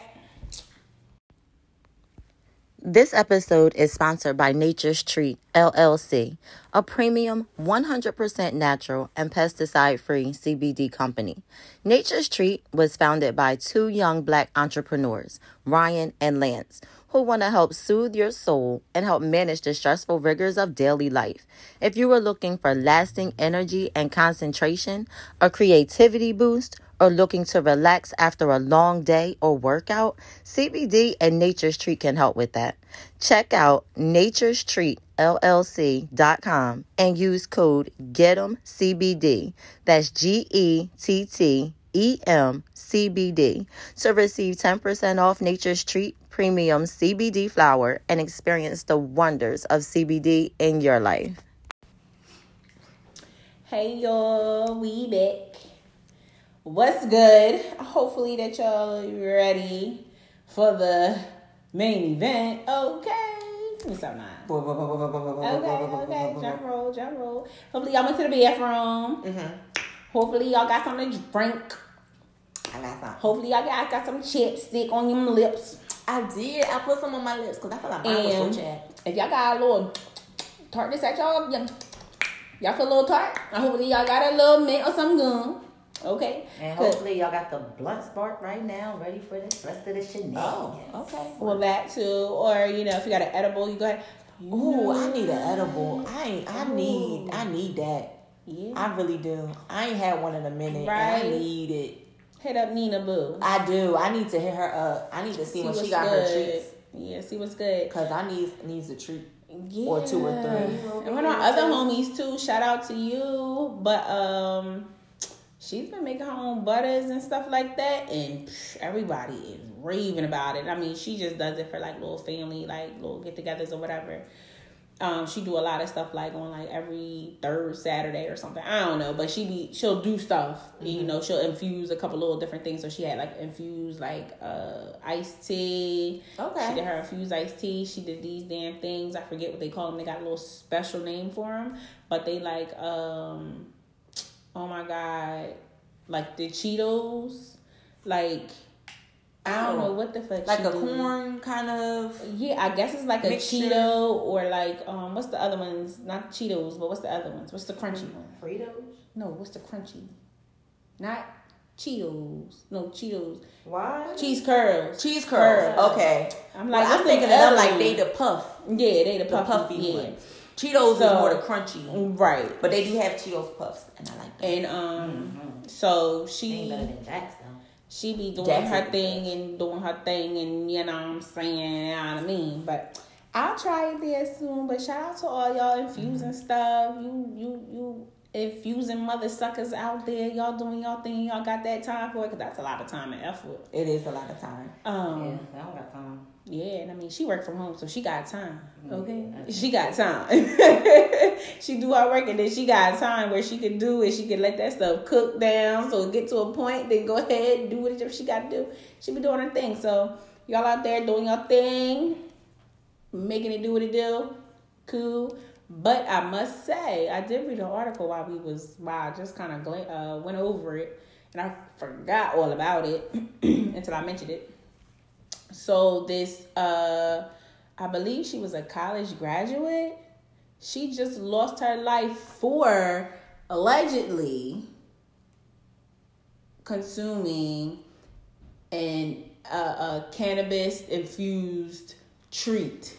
This episode is sponsored by Nature's Treat LLC, a premium 100% natural and pesticide free CBD company. Nature's Treat was founded by two young black entrepreneurs, Ryan and Lance, who want to help soothe your soul and help manage the stressful rigors of daily life. If you are looking for lasting energy and concentration, a creativity boost, or looking to relax after a long day or workout, CBD and Nature's Treat can help with that. Check out Nature's Treat LLC.com and use code GET'EMCBD. That's G E T T E M C B D to receive 10% off Nature's Treat Premium CBD flower and experience the wonders of CBD in your life. Hey y'all, we back. What's good? Hopefully that y'all ready for the main event. Okay. Let me stop. Okay, okay, drum roll, drum roll. Hopefully y'all went to the bathroom. Mm-hmm. Hopefully y'all got something to drink. I got some. Hopefully y'all got, got some chapstick on your lips. I did. I put some on my lips because I feel like mine was so And chapped. if y'all got a little tartness at y'all, y'all y'all feel a little tart. And hopefully y'all got a little mint or some gum. Okay. And 'Cause- hopefully y'all got the blunt spark right now, ready for the rest of the shenanigans. Oh, okay. Well, that too, or you know, if you got an edible, you go ahead. Ooh, I need an edible. I ain't, I need I need that. Yeah. I really do. I ain't had one in a minute. and Right. I need it. Hit up Nina Boo. I do. I need to hit her up. I need to see, when she got her good. treats. Yeah, see what's good. Cause I need needs a treat. Yeah. Or two or three. And one of our other homies too. Shout out to you. But um, she's been making her own butters and stuff like that, and everybody is raving about it. I mean, she just does it for like little family, like little get-togethers or whatever. Um, she do a lot of stuff like on like every third Saturday or something. I don't know, but she be she'll do stuff. You know, she'll infuse a couple little different things. So she had like infused like uh iced tea. Okay. She did her infused iced tea. She did these damn things. I forget what they call them. They got a little special name for them, but they like um, oh my god, like the Cheetos, like. I don't know what the fuck. Like a do. corn kind of. Yeah, I guess it's like a Cheeto or like um what's the other ones? Not Cheetos, but what's the other ones? What's the crunchy one? Fritos? No, what's the crunchy? Not Cheetos. No Cheetos. Why? Cheese curls. Cheese curls. Curls. Okay. I'm Well, like, I'm thinking of them like they the puff, Yeah, they the the puffy, puffy yeah. ones. Cheetos So- is more the crunchy, Right. but they do have Cheetos puffs, and I like them. And um so Ain't she better than Jack's though. She be doing her thing and doing her thing and you know what I'm saying, you know what I mean? But I'll try it there soon. But shout out to all y'all infusing Mm-hmm. stuff. You you you infusing mother suckers out there. Y'all doing y'all thing. Y'all got that time for it because that's a lot of time and effort. It is a lot of time. Um Yeah, I don't got time. Yeah, and I mean she worked from home, so she got time. Okay, she got time. she do her work, and then she got time where she could do it. She could let that stuff cook down, so get to a point. Then go ahead and do whatever she got to do. She be doing her thing. So y'all out there doing your thing, making it do what it do, cool. But I must say, I did read an article while we was while I just kind of gla- uh, went over it, and I forgot all about it until I mentioned it. So this uh I believe she was a college graduate. She just lost her life for allegedly consuming an uh, a cannabis infused treat.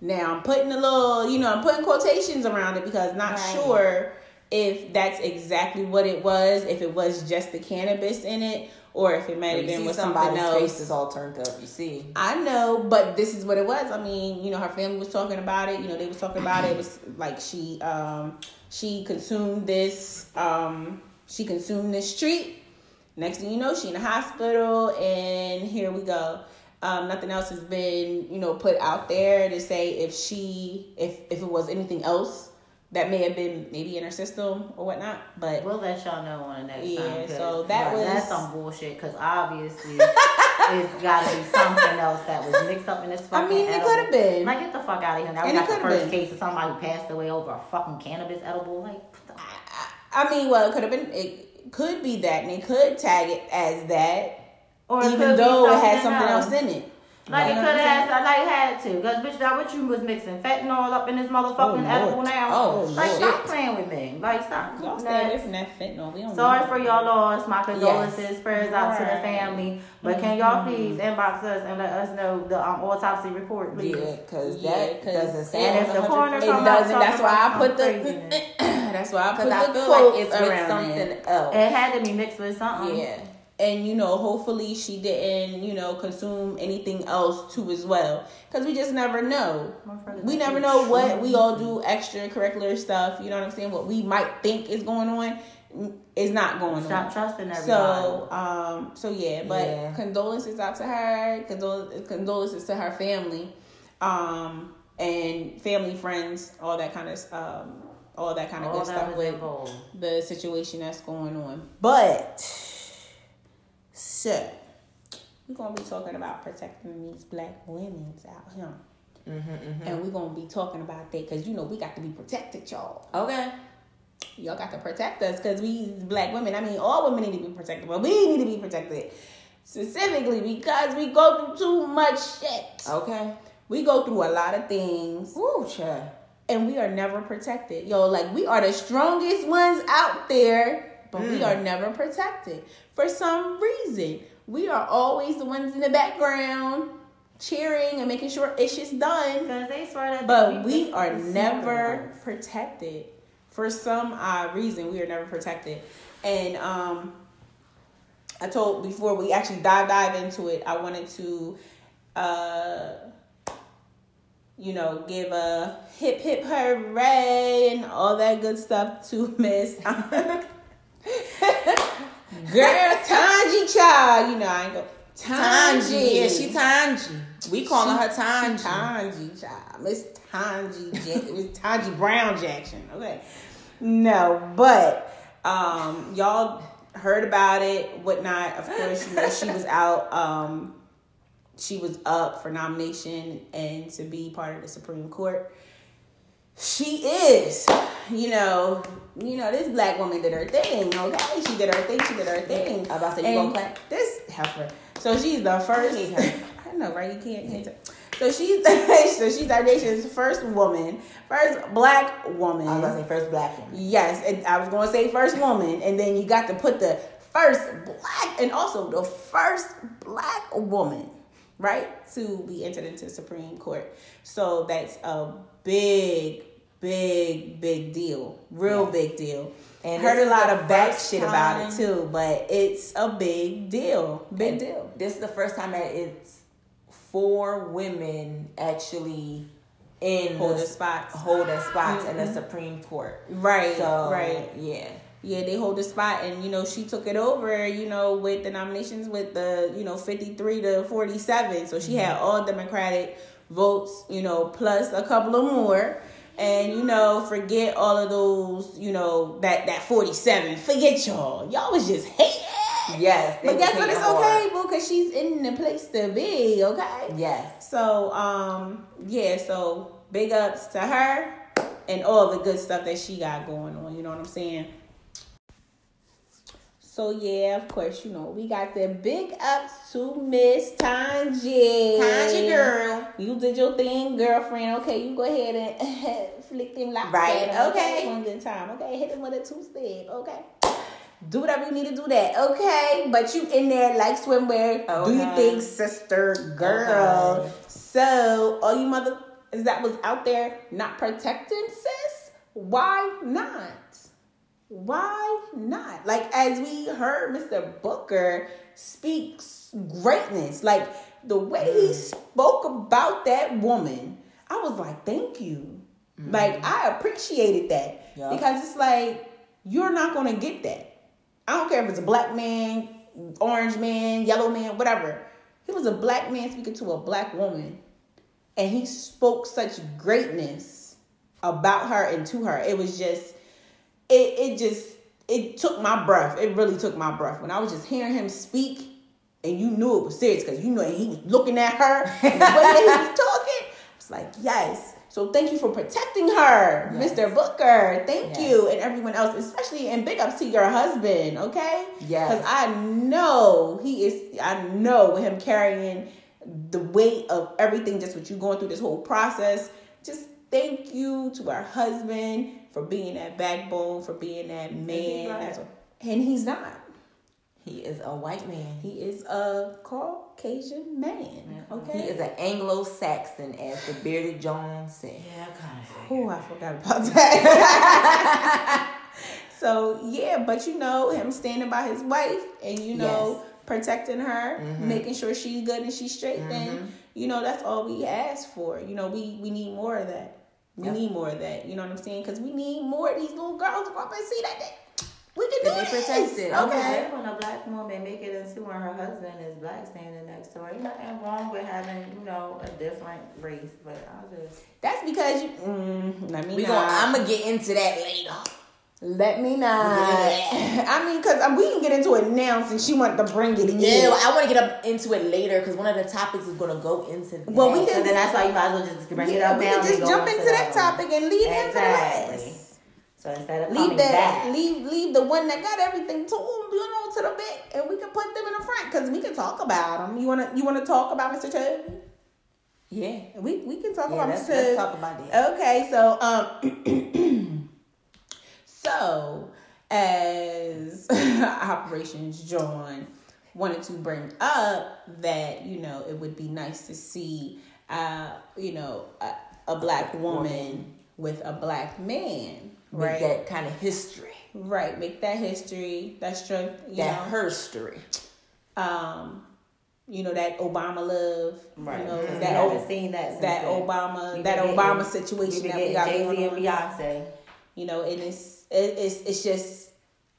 Now I'm putting a little, you know, I'm putting quotations around it because not Right. sure if that's exactly what it was, if it was just the cannabis in it, or if it may have been with something somebody's else. face is all turned up. You see. I know, but this is what it was. I mean, you know, her family was talking about it. You know, they was talking about it. It was like she um she consumed this um she consumed this treat. Next thing you know, she in the hospital, and here we go. Um, nothing else has been you know put out there to say if she if if it was anything else that may have been maybe in her system or whatnot. But We'll let y'all know on the next time. Yeah, time. 'cause so that was- that's some bullshit. Because obviously, it's got to be something else that was mixed up in this Fucking I mean, it could have been. Like, get the fuck out of here! That was got the first been. case of somebody who passed away over a fucking cannabis edible. Like, what the- I mean, well, it could have been. It could be that, and it could tag it as that. or even though it had something else. else in it. Like You it know could what I'm have had, like had to, cause bitch, that what you was mixing fentanyl up in this motherfucking Oh, edible now. Oh, like Lord. stop playing with me. Like stop. Y'all doing stay that. away from that fentanyl. We don't Sorry need for it. y'all loss. My condolences. Prayers out to the family. But can y'all please inbox us and let us know the um, autopsy report, please? Yeah, because Yeah, that 'cause- doesn't And sound if the 100%. coroner It come out doesn't. That's why I put the. that's why I put Because the quote like it's around something it. else. it had to be mixed with something. Yeah. And you know, hopefully she didn't, you know, consume anything else too as well, because we just never know. We never know what we all do extracurricular stuff. You know what I'm saying? What we might think is going on is not going on. Stop on. trusting everybody. So, um, so yeah, but Yeah. condolences out to her. Condol- condolences to her family, um, and family, friends, all that kind of, um, all that kind of all good stuff with involved. the situation that's going on. But so we're gonna be talking about protecting these black women's out here. Mm-hmm, mm-hmm. And we're gonna be talking about that because you know we got to be protected, y'all. Okay. Y'all got to protect us because we black women. I mean, all women need to be protected, but we need to be protected specifically because we go through too much shit. Okay. We go through a lot of things Woo, child. and we are never protected. Yo, like we are the strongest ones out there, but we are never protected. For some reason, we are always the ones in the background cheering and making sure it's just done. Because they swear that But they- we are never protected. For some odd reason, we are never protected. And um I told before we actually dive dive into it, I wanted to uh you know, give a hip hip hooray and all that good stuff to Miss Girl Tanji Child. You know, I ain't go Tanji. Yeah, she Tanji. We calling her Tanji. Tanji child. Miss Tanji Miss Tanji Brown Jackson. Okay. No, but um y'all heard about it, whatnot. Of course, you know, she was out. Um she was up for nomination and to be part of the Supreme Court. She is, you know, you know, this black woman did her thing, okay? She did her thing, she did her thing. I about to say, you gonna clap? This heifer. So she's the first her. I know, right? You can't. So she's so she's our nation's first woman, first black woman. I was gonna say first black woman. Yes, and I was going to say first woman, and then you got to put the first black and also the first black woman, right, to be entered into the Supreme Court. So that's a big, big, big deal, real Yes. big deal. And heard a lot of back shit about it too, but it's a big deal, big And deal. This is the first time that it's four women actually in Holding the, spots. holding spots in the mm-hmm. Supreme Court. Right, So right. yeah. yeah, they hold the spot, and you know she took it over. You know with the nominations with the you know fifty three to forty seven, so she mm-hmm. had all Democratic votes. You know plus a couple of more, and you know forget all of those. You know that that forty seven. Forget y'all. Y'all was just hating. Yes. But guess what? It's okay, boo, because she's in the place to be. Okay. Yes. So, um, yeah, so big ups to her and all the good stuff that she got going on. You know what I'm saying? So yeah, of course, you know, we got the big ups to Miss Tanji. Tanji girl. You did your thing, girlfriend. Okay, you go ahead and flick them locks. Right, at 'em, okay. One good time. Okay, hit them with a two step. Okay. Do whatever you need to do that, okay? But you in there like swimwear. Oh, do you think, sister girl? Okay. So, all you mother is that was out there not protecting sis? Why not? Why not? Like as we heard Mr. Booker speaks greatness, like the way Mm. he spoke about that woman, I was like, thank you. Like I appreciated that Mm. Yeah. because it's like you're not gonna get that. I don't care if it's a black man, orange man, yellow man, whatever. He was a black man speaking to a black woman, and he spoke such greatness about her and to her. It was just, it it just it took my breath. It really took my breath when I was just hearing him speak, and you knew it was serious because you know he was looking at her and the way he was talking. It's like yes. So thank you for protecting her, Yes. Mr. Booker. Thank Yes. you, and everyone else, especially and big ups to your husband. Okay. Yes. Because I know he is. I know with him carrying the weight of everything, just what you going through this whole process. Just thank you to our husband for being that backbone, for being that man. black? That's what, and he's not. He is a white man. He is a Caucasian man. Okay. He is an Anglo-Saxon, as the bearded Jones said. Yeah, kind of. Oh, I forgot about that. so yeah, but you know him standing by his wife and you know Yes. protecting her, mm-hmm. making sure she's good and she's straight. Then mm-hmm. you know that's all we ask for. You know we we need more of that. We Yep. need more of that. You know what I'm saying? Because we need more of these little girls to go up and see that they, we can do they this. protected, Okay. okay. When a black woman make it into when her husband is black standing next to her, ain't nothing wrong with having, you know, a different race. But I just That's because you. Mm, let me We gonna, I'm gonna get into that later. Let me not. I mean, because we can get into it now since she wanted to bring it in. Yeah, well, I want to get up into it later because one of the topics is gonna go into. Well, we can- so then that's why you might as well just bring it up we now. can just jump into to that topic and leave him for the Exactly. rest. So instead of Leave that, back, leave leave the one that got everything to you know, to the back, and we can put them in the front because we can talk about them. You wanna you wanna talk about Mr. Chubb? Yeah. We we can talk Yeah, about Mr. let's talk about that. Okay, so um, so as Operations John wanted to bring up that you know it would be nice to see uh you know a, a black woman with a black man With right that kind of history, right make that history that strength you that know herstory. um you know that Obama love Right. you know Because we that haven't o- seen that since that then. Obama We that Obama getting- situation that we got going Jay Z on and Beyonce. you know and it's it, it's it's just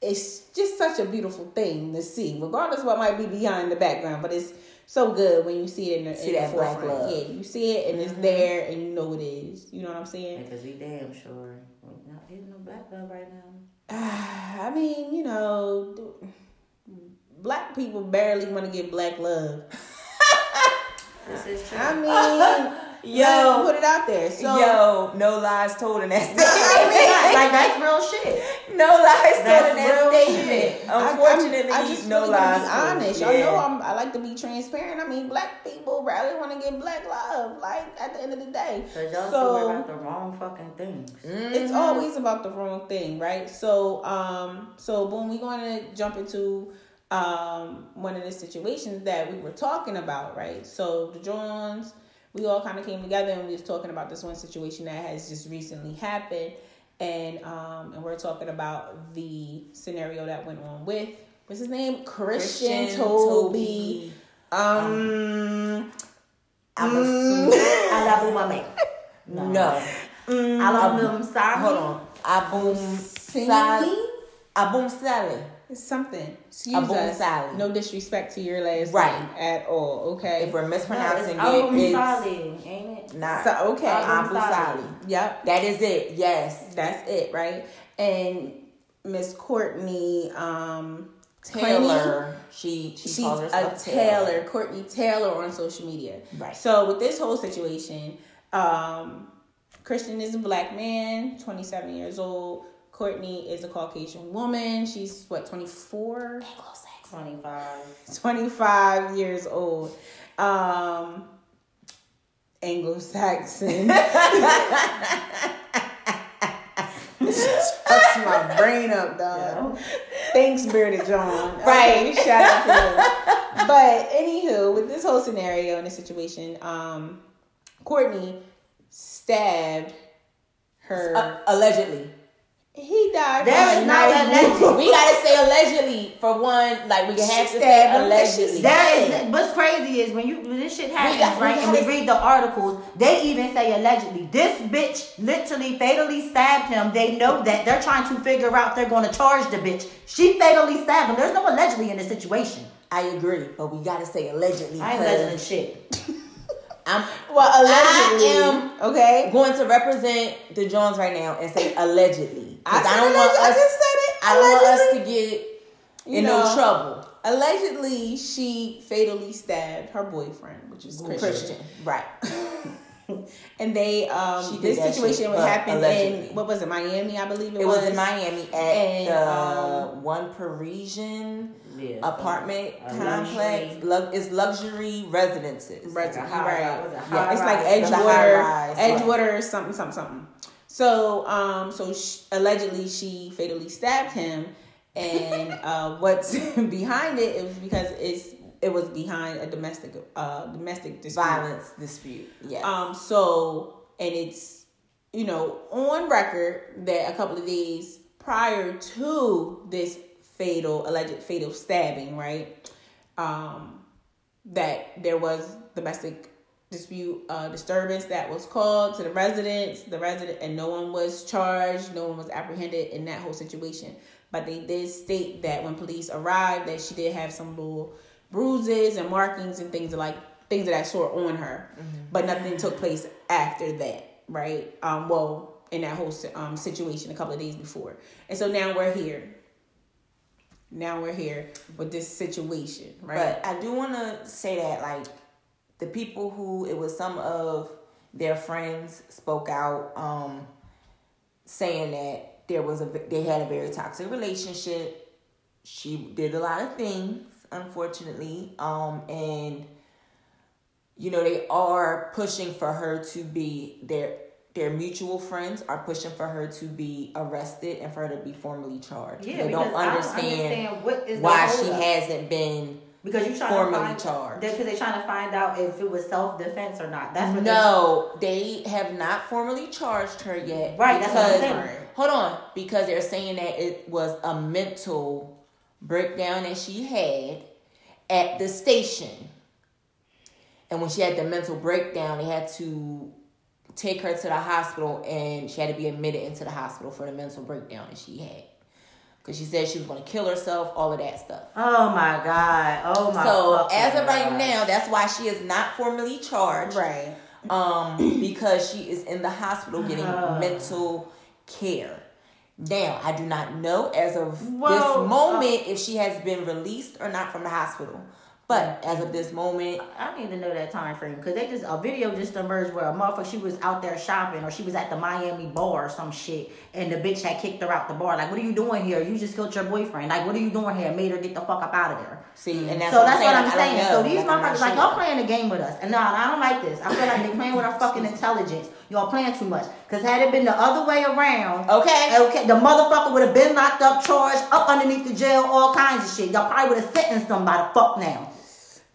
it's just such a beautiful thing to see regardless of what might be behind the background but it's so good when you see it in the, See in that the black forefront. love. yeah you see it and it's mm-hmm. there and you know it is you know what i'm saying Because we damn sure we're not getting no black love right now. i mean you know black people barely want to get black love This is true. i mean Yo. put it out there so Yo, no lies told in that statement. like that's real shit. no lies told in that statement. shit. Unfortunately, I, I just no really lies be honest. Yeah. Y'all know I'm, I like to be transparent. I mean, black people rarely want to get black love. Like at the end of the day, Cause y'all So- so, about the wrong fucking thing. it's always about the wrong thing, right? So, um, so boom, we going to jump into um one of the situations that we were talking about, right? So the Johns, we all kind of came together and we was talking about this one situation that has just recently happened, and um, and we're talking about the scenario that went on with what's his name, Christian, Christian Toby. Um, I'm Mm. assuming. I love you, mommy. No. I love them. Sorry. Hold on. Abum? Sally. Abum Sally. It's something. Excuse Abu us. Sally. No disrespect to your last Right. name at all. Okay. If we're mispronouncing I'm it, it's sorry, ain't it? not. So- okay. Abu Sally. Sally. Yep. That is it. Yes. That's it, right? And Miss Courtney um Tailor. She she she's calls a herself Tailor, Courtney Tailor on social media. Right. So with this whole situation, um, Christian is a black man, 27 years old. Courtney is a Caucasian woman. She's what, 24? 25. 25 years old. Um, Anglo-Saxon. This fucks my brain up, dog. Thanks, Bearded John. Right. Okay, shout out to you. But anywho, with this whole scenario and the situation, um, Courtney stabbed her. Uh, allegedly. He died. There from not knife alleged. wound. We gotta say allegedly for one. Like we can have She to say allegedly. She There is what's crazy is when you when this shit happens, got- we right? And we read the articles, they even say allegedly. This bitch literally fatally stabbed him. They know that they're trying to figure out they're gonna charge the bitch. She fatally stabbed him. There's no allegedly in this situation. I agree, but we gotta say allegedly. I ain't 'cause allegedly shit. I'm Well, allegedly. I am okay. going to represent the Johns right now and say allegedly. 'Cause I, I, don't want alleged- I us. just said it. I don't want us to get in know, no trouble. Allegedly, she fatally stabbed her boyfriend, which is Christian. Christian, right? And they, um, She this situation shit, would but happen allegedly. in what was it, Miami? I believe it, It was in Miami at And, the um, one Paraiso Yeah, apartment a complex. luxury- Lu- it's luxury residences. Right, Like high right. rise. Was it Yeah, high it's like rise? It was Edgewater, rise. Edgewater, something, something, something. So, um, so sh- allegedly she fatally stabbed him, and uh, what's behind it? It was because it's it was behind a domestic uh domestic dispute. Violence dispute. Yes. Um, so and it's you know on record that a couple of days prior to this fatal alleged fatal stabbing, right? Um, that there was domestic dispute uh, disturbance that was called to the residents, the resident, and no one was charged, no one was apprehended in that whole situation. But they did state that when police arrived, that she did have some little bruises and markings and things like things of that sort on her, but nothing took place after that, right? Um, well, in that whole um situation a couple of days before, and so now we're here. Now we're here with this situation, right? But I do want to say that, like, the people who it was some of their friends spoke out, um, saying that there was a they had a very toxic relationship. She did a lot of things, unfortunately, um, and you know they are pushing for her to be their their mutual friends are pushing for her to be arrested and for her to be formally charged. Yeah, they don't I don't understand, understand what is why she hasn't been Because you're trying formally to find charged. Because they're trying to find out if it was self defense or not. That's what No, they have not formally charged her yet. Right, that's what I'm because- saying. Hold on, because they're saying that it was a mental breakdown that she had at the station. And when she had the mental breakdown, they had to take her to the hospital and she had to be admitted into the hospital for the mental breakdown that she had. Because she said she was going to kill herself, all of that stuff. Oh my god. Oh my. So as of right God. now, that's why she is not formally charged Right. um, because she is in the hospital getting Uh. mental care. Now, I do not know as of uh, this moment if she has been released or not from the hospital. But as of this moment, I need to know that time frame because they just a video just emerged where a motherfucker she was out there shopping or she was at the Miami bar or some shit and the bitch had kicked her out the bar. Like, what are you doing here? You just killed your boyfriend. Like, what are you doing here? Made her get the fuck up out of there. see, and that's so what that's what I'm I don't saying. So these I'm motherfuckers, like y'all playing a game with us, and no, I don't like this. I feel like they're playing with our fucking intelligence. Y'all playing too much. Cause had it been the other way around, Okay. okay, the motherfucker would have been locked up, charged, up underneath the jail, all kinds of shit. Y'all probably would have sentenced them by the fuck now.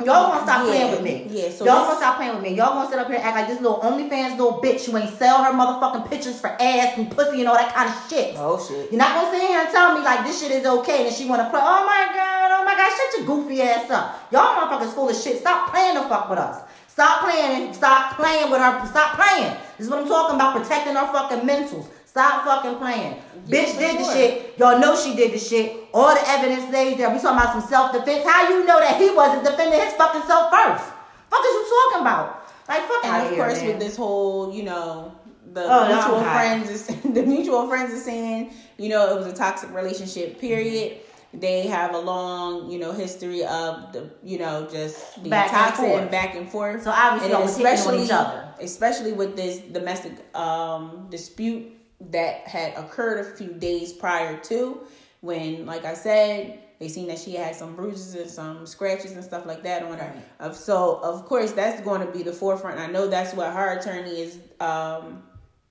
Y'all gonna stop Yeah, playing with me. yeah, so y'all gonna stop playing with me. Y'all gonna sit up here and act like this little OnlyFans little bitch who ain't sell her motherfucking pictures for ass and pussy and all that kind of shit. Oh shit. You're not gonna sit here and tell me like this shit is okay and she wanna play. Oh my god, oh my god, shut your goofy ass up. Y'all motherfuckers full of shit. Stop playing the fuck with us. Stop playing and stop playing with her. Stop playing. This is what I'm talking about, protecting our fucking mentals. Stop fucking playing. Bitch for did the shit. Y'all know she did the shit. All the evidence lays there. We talking about some self-defense. How you know that he wasn't defending his fucking self first? Fuck is you talking about? Like fuck And out of here, course, man. with this whole, you know, the Oh, mutual I'm friends is the mutual friends is saying, you know, it was a toxic relationship. Period. They have a long, you know, history of the, you know, just being Back and toxic forth. and back and forth. So obviously and y'all was hitting on each other. especially with this domestic um, dispute that had occurred a few days prior to when, like I said, they seen that she had some bruises and some scratches and stuff like that on her. Right. Of so, of course, that's going to be the forefront. I know that's what her attorney is. Um,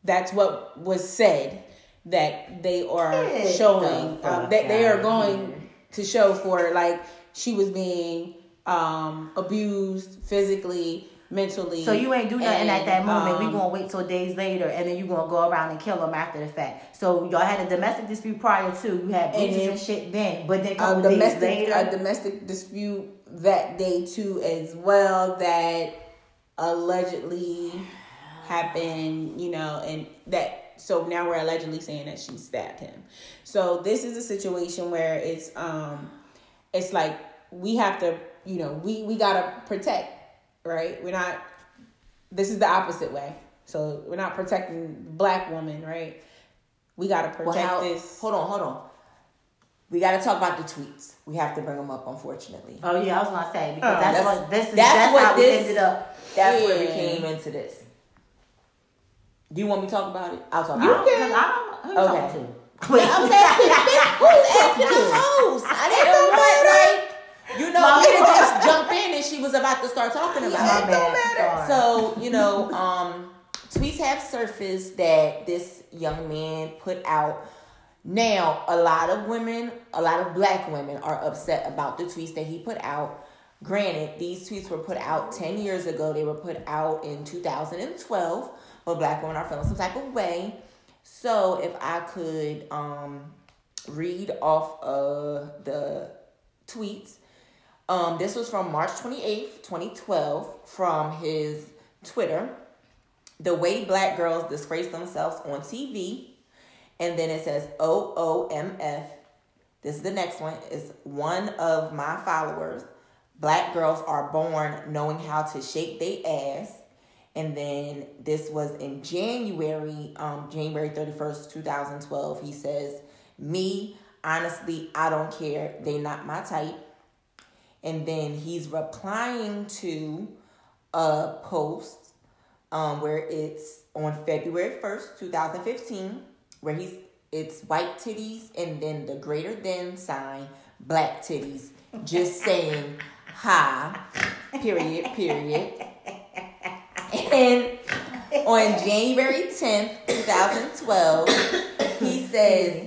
that's what was said that they are showing. Um, that they are going to show for like she was being um, abused physically, mentally. So you ain't do nothing at that moment. we um, gonna wait till days later, and then you gonna go around and kill him after the fact. So y'all had a domestic dispute prior to. You had And then and shit then, but then a a couple days domestic later, a domestic dispute that day too as well that allegedly happened you know and that so now we're allegedly saying that she stabbed him so this is a situation where it's um it's like we have to you know we we gotta protect right we're not this is the opposite way so we're not protecting black women right we gotta protect Well, how, this hold on, hold on. We got to talk about the tweets. We have to bring them up, unfortunately. oh yeah, I was gonna say because Oh, that's, that's- what this is. that's That's, what how this- we ended up. That's where we came into this. Do you want me to talk about it? I'll talk You about it. can. I don't. Who you Okay. talking to? I'm asking, who's asking the host? I didn't want like you know My you bad. just jump in and she was about to start talking about My it. bad. Sorry. So, you know, um, tweets have surfaced that this young man put out. Now, a lot of women, a lot of black women are upset about the tweets that he put out. Granted, these tweets were put out 10 years ago. They were put out in 2012, but black women are feeling some type of way. So, if I could um, read off uh, the tweets. Um, this was from March 28th, 2012, from his Twitter. The way black girls disgrace themselves on TV. And then it says OOMF. This is the next one. Is one of my followers. Black girls are born knowing how to shake their ass. And then this was in January, um, January 31st, 2012. He says, Me, honestly, I don't care. They not my type. And then he's replying to a post um, where it's on February 1st, 2015, where he's it's white titties and then the greater than sign, black titties, just saying hi, period, period. And on January 10th, 2012, he says,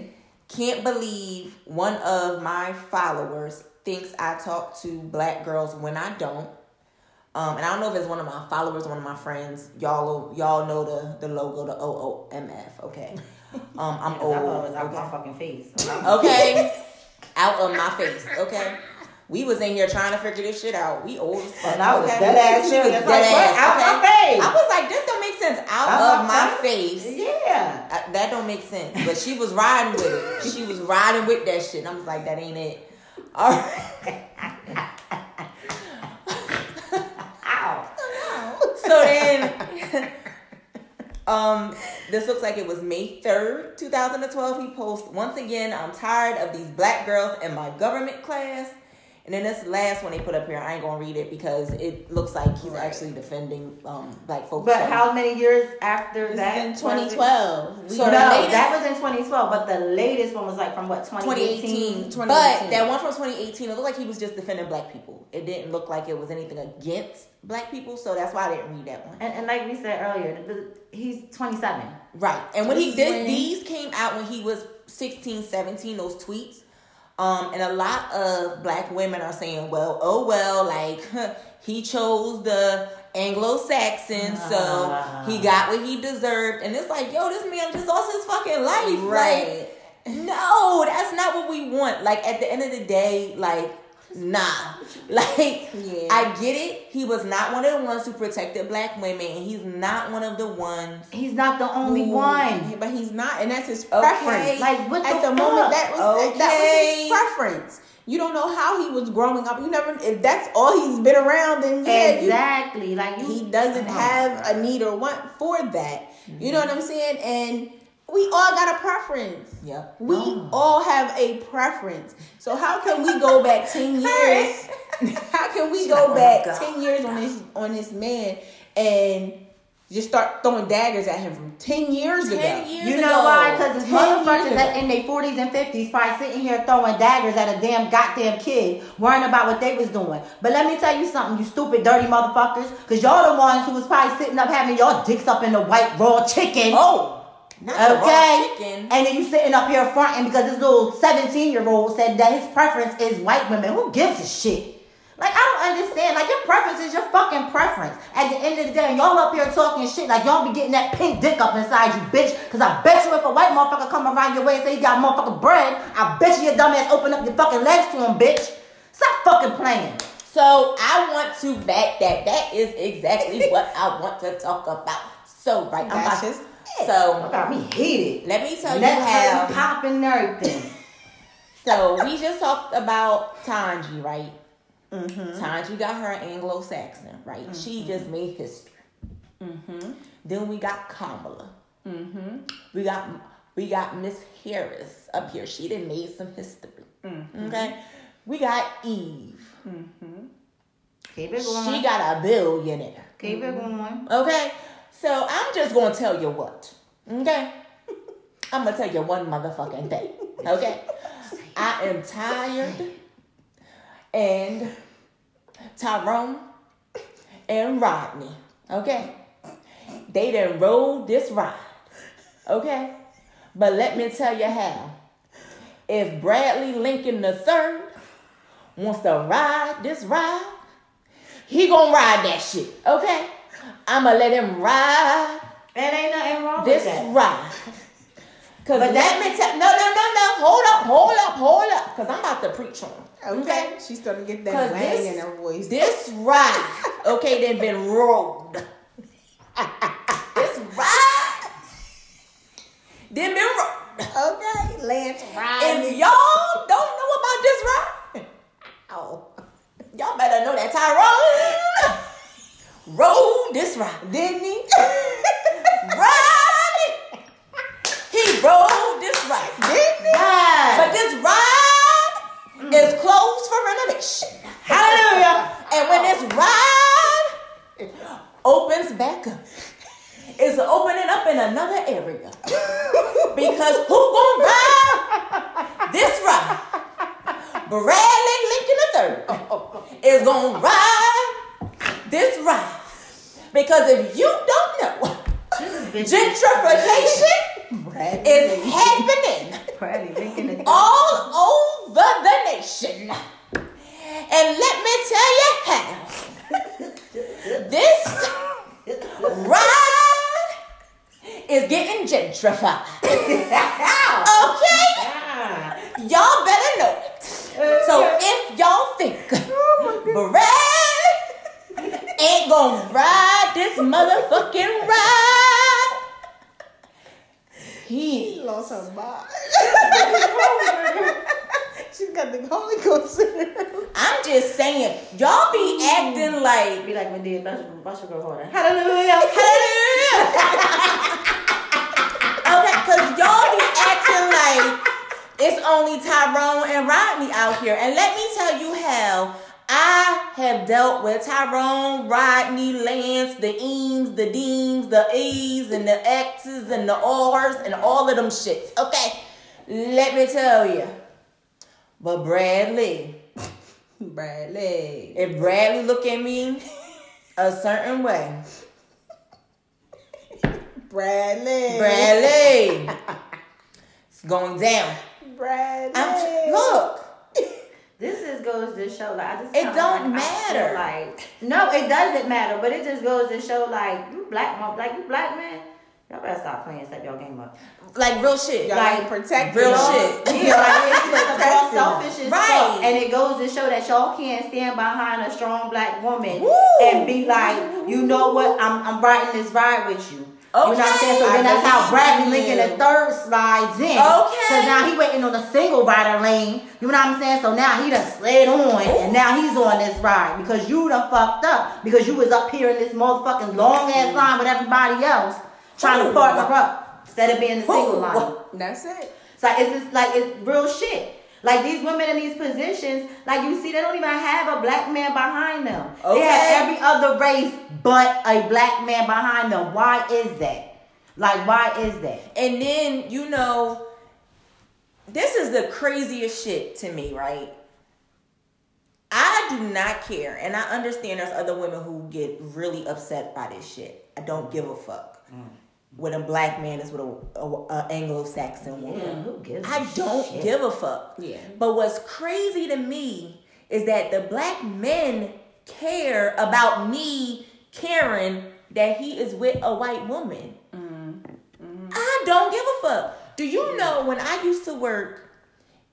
Can't believe one of my followers thinks I talk to black girls when I don't. Um, and I don't know if it's one of my followers, one of my friends. Y'all, y'all know the the logo, the O O M F. Okay, um, I'm I old. it was out okay? my fucking face. Okay. Out of my face. Okay. We was in here trying to figure this shit out. We old as fuck. And I was okay? dead ass was dead Like, ass, Out okay? my face. I was like, this don't make sense. Out, Out of my my face. Yeah. I- that don't make sense. But she was riding with it. She was riding with that shit. And I was like, that ain't it. All right. Ow. So then, um, this looks like it was May 3rd, 2012. He posts, once again, I'm tired of these black girls in my government class. And then this last one they put up here, I ain't gonna read it because it looks like he's actually defending um, black folks. But So- how many years after This that? is in 2012. So no, latest- that was in 2012, but the latest one was like from what 2018. 2018. But that one from 2018, it looked like he was just defending black people. It didn't look like it was anything against black people, so that's why I didn't read that one. And, and like we said earlier, the, the, he's 27. Right. And when he did these came out when he was 16, 17, those tweets. Um, and a lot of black women are saying, well, oh well, like he chose the Anglo-Saxon, Ah. so he got what he deserved. And it's like, yo, this man just lost his fucking life. Right. Like, no, that's not what we want. Like at the end of the day, like, nah. Like Yeah. I get it. He was not one of the ones who protected black women, and he's not one of the ones He's not the only Ooh, one. But he's not, and that's his Okay. preference. Like, what at the the, moment that was that was his preference. You don't know how he was growing up. You never if that's all he's been around, then yeah, you- Exactly. Like you, he doesn't have a need or want for that. You know what I'm saying? And we all got a preference. Yep. We all have a preference. So how can we go back ten years? how can we go Oh, back God. ten years on this on this man and just start throwing daggers at him from ten years Ten ago? years You ago. know why? Because it's 10 years motherfuckers ago. that in their 40s and 50s probably sitting here throwing daggers at a damn goddamn kid, worrying about what they was doing. But let me tell you something, you stupid, dirty motherfuckers. Because y'all the ones who was probably sitting up having y'all dicks up in the white raw chicken. Oh, not Okay, chicken. and then you sitting up here fronting because this little 17 year old said that his preference is white women. Who gives a shit? Like, I don't understand. Like, your preference is your fucking preference. At the end of the day, y'all up here talking shit like y'all be getting that pink dick up inside you, bitch. Because I bet you if a white motherfucker come around your way and say he got motherfucking bread, I bet you your dumb ass open up your fucking legs to him, bitch. Stop fucking playing. So I want to back that. That is exactly what I want to talk about. So right, I'm That's about just You So got me heated. let me tell you Neck how. popping everything. So we just talked about Tanji, right? Mm-hmm. Tanji got her Anglo-Saxon, right? She mm-hmm. just made history. Mm-hmm. Then we got Kamala. We got we got Miss Harris up here. She done made some history. Okay. We got Eve. Keep it going. She got a billionaire. Keep it going. Okay? So I'm just gonna tell you what. Okay? I'm gonna tell you one motherfucking thing. Okay? I am tired and Tyrone and Rodney. Okay? They done rode this ride. Okay? But let me tell you how. If Bradley Lincoln the third wants to ride this ride, he gonna ride that shit. Okay? I'ma let him ride And ain't nothing wrong this with that. This ride. Cause But let that- me tell no no no no hold up hold up hold up cause I'm about to preach on it, Okay. She's starting to get that wang in her voice. this ride okay then been rolled this ride then been rolled okay, Lance ride. if y'all don't know about this ride oh y'all better know that Tyrone rode this ride Didn't he? ride it. he rode this ride Didn't he? Yes. But this ride mm. is closed for renovation. Hallelujah. And when this ride opens back up, it's opening up in another area. Because who gonna ride this ride? Bradley Lincoln III is gonna ride this ride. Because if you don't know, Gentrification is happening Bradley drinking the all over the nation. And let me tell you how. This ride is getting gentrified. okay? Y'all better know it. So if y'all think oh Brad ain't gonna ride this motherfucking ride, he lost her mind. she got the Holy Ghost. In her. I'm just saying, y'all be acting like Be like when did Buster Girl Harder. Hallelujah, hallelujah. okay, cause y'all be acting like it's only Tyrone and Rodney out here. And let me tell you how I have dealt with Tyrone, Rodney, Lance, the Eames, the Deems, the E's, and the X's, and the R's, and all of them shits. Okay, let me tell you. But Bradley, Bradley. if Bradley look at me a certain way, Bradley. Bradley, it's going down. Bradley. I'm look. This just goes to show, like, I just It don't like, matter. Like, no, it doesn't matter, but it just goes to show, like, you black, mom, like, you black man, y'all better stop playing, step your game up. Like real shit. Y'all like, protect protecting real us. shit. Yeah, like, it's just about selfish as Right. fuck. And it goes to show that y'all can't stand behind a strong black woman Woo. and be like, you know what, I'm, I'm riding this ride with you. You know what I'm saying? So Okay. then that's how Bradley believe Lincoln the third slides in. Okay. Cause now he waiting on the single rider lane. You know what I'm saying? So now he done slid on and now he's on this ride because you done fucked up because you was up here in this motherfucking long ass mm. line with everybody else trying to Ooh. partner up instead of being the single Ooh. line. That's it. So it's just like it's real shit. Like these women in these positions, like you see, they don't even have a black man behind them. They have every other race but a black man behind them. Why is that? Like, why is that? And then, you know, this is the craziest shit to me, right? I do not care. And I understand there's other women who get really upset by this shit. I don't give a fuck. Mm. When a black man is with a, a, a Anglo-Saxon woman. who gives? I don't shit? give a fuck. Yeah. But what's crazy to me is that the black men care about me caring that he is with a white woman. Mm-hmm. I don't give a fuck. Do you know when I used to work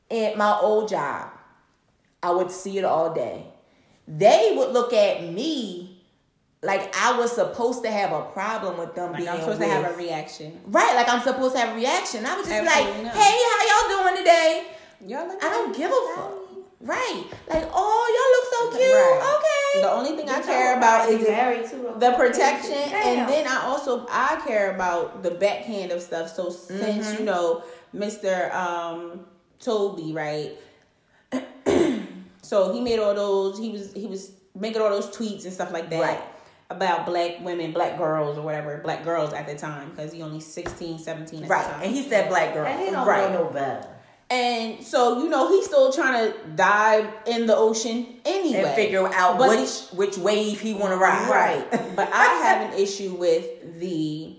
at my old job, I would see it all day. They would look at me like I was supposed to have a problem with them Like being I'm supposed with to have a reaction. Right, like I'm supposed to have a reaction. I was just Absolutely like, not. hey, how y'all doing today? Y'all look I don't give a fuck. Right. Like, oh, y'all look so cute. Right. Okay. The only thing I care about is the, married to a- the protection, Damn. and then I also I care about the backhand of stuff. So since Mm-hmm. you know Mr. Um, Toby, right? so he made all those. He was he was making all those tweets and stuff like that. Right. About black women, black girls, or whatever, black girls at the time, because he only 16, 17 at Right. the time. And he said black girl. and he don't Right. know no better. And so, you know, he's still trying to dive in the ocean anyway. and figure out But- which which wave he want to ride. Right. but I have an issue with the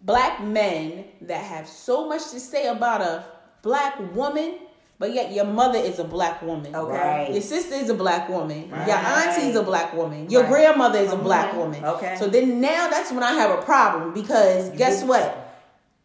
black men that have so much to say about a black woman, but yet your mother is a black woman. Okay. Right. Your sister is a black woman. Right. Your Right. auntie's a black woman. Your Right. grandmother is a black woman. Okay. So then now that's when I have a problem because guess what?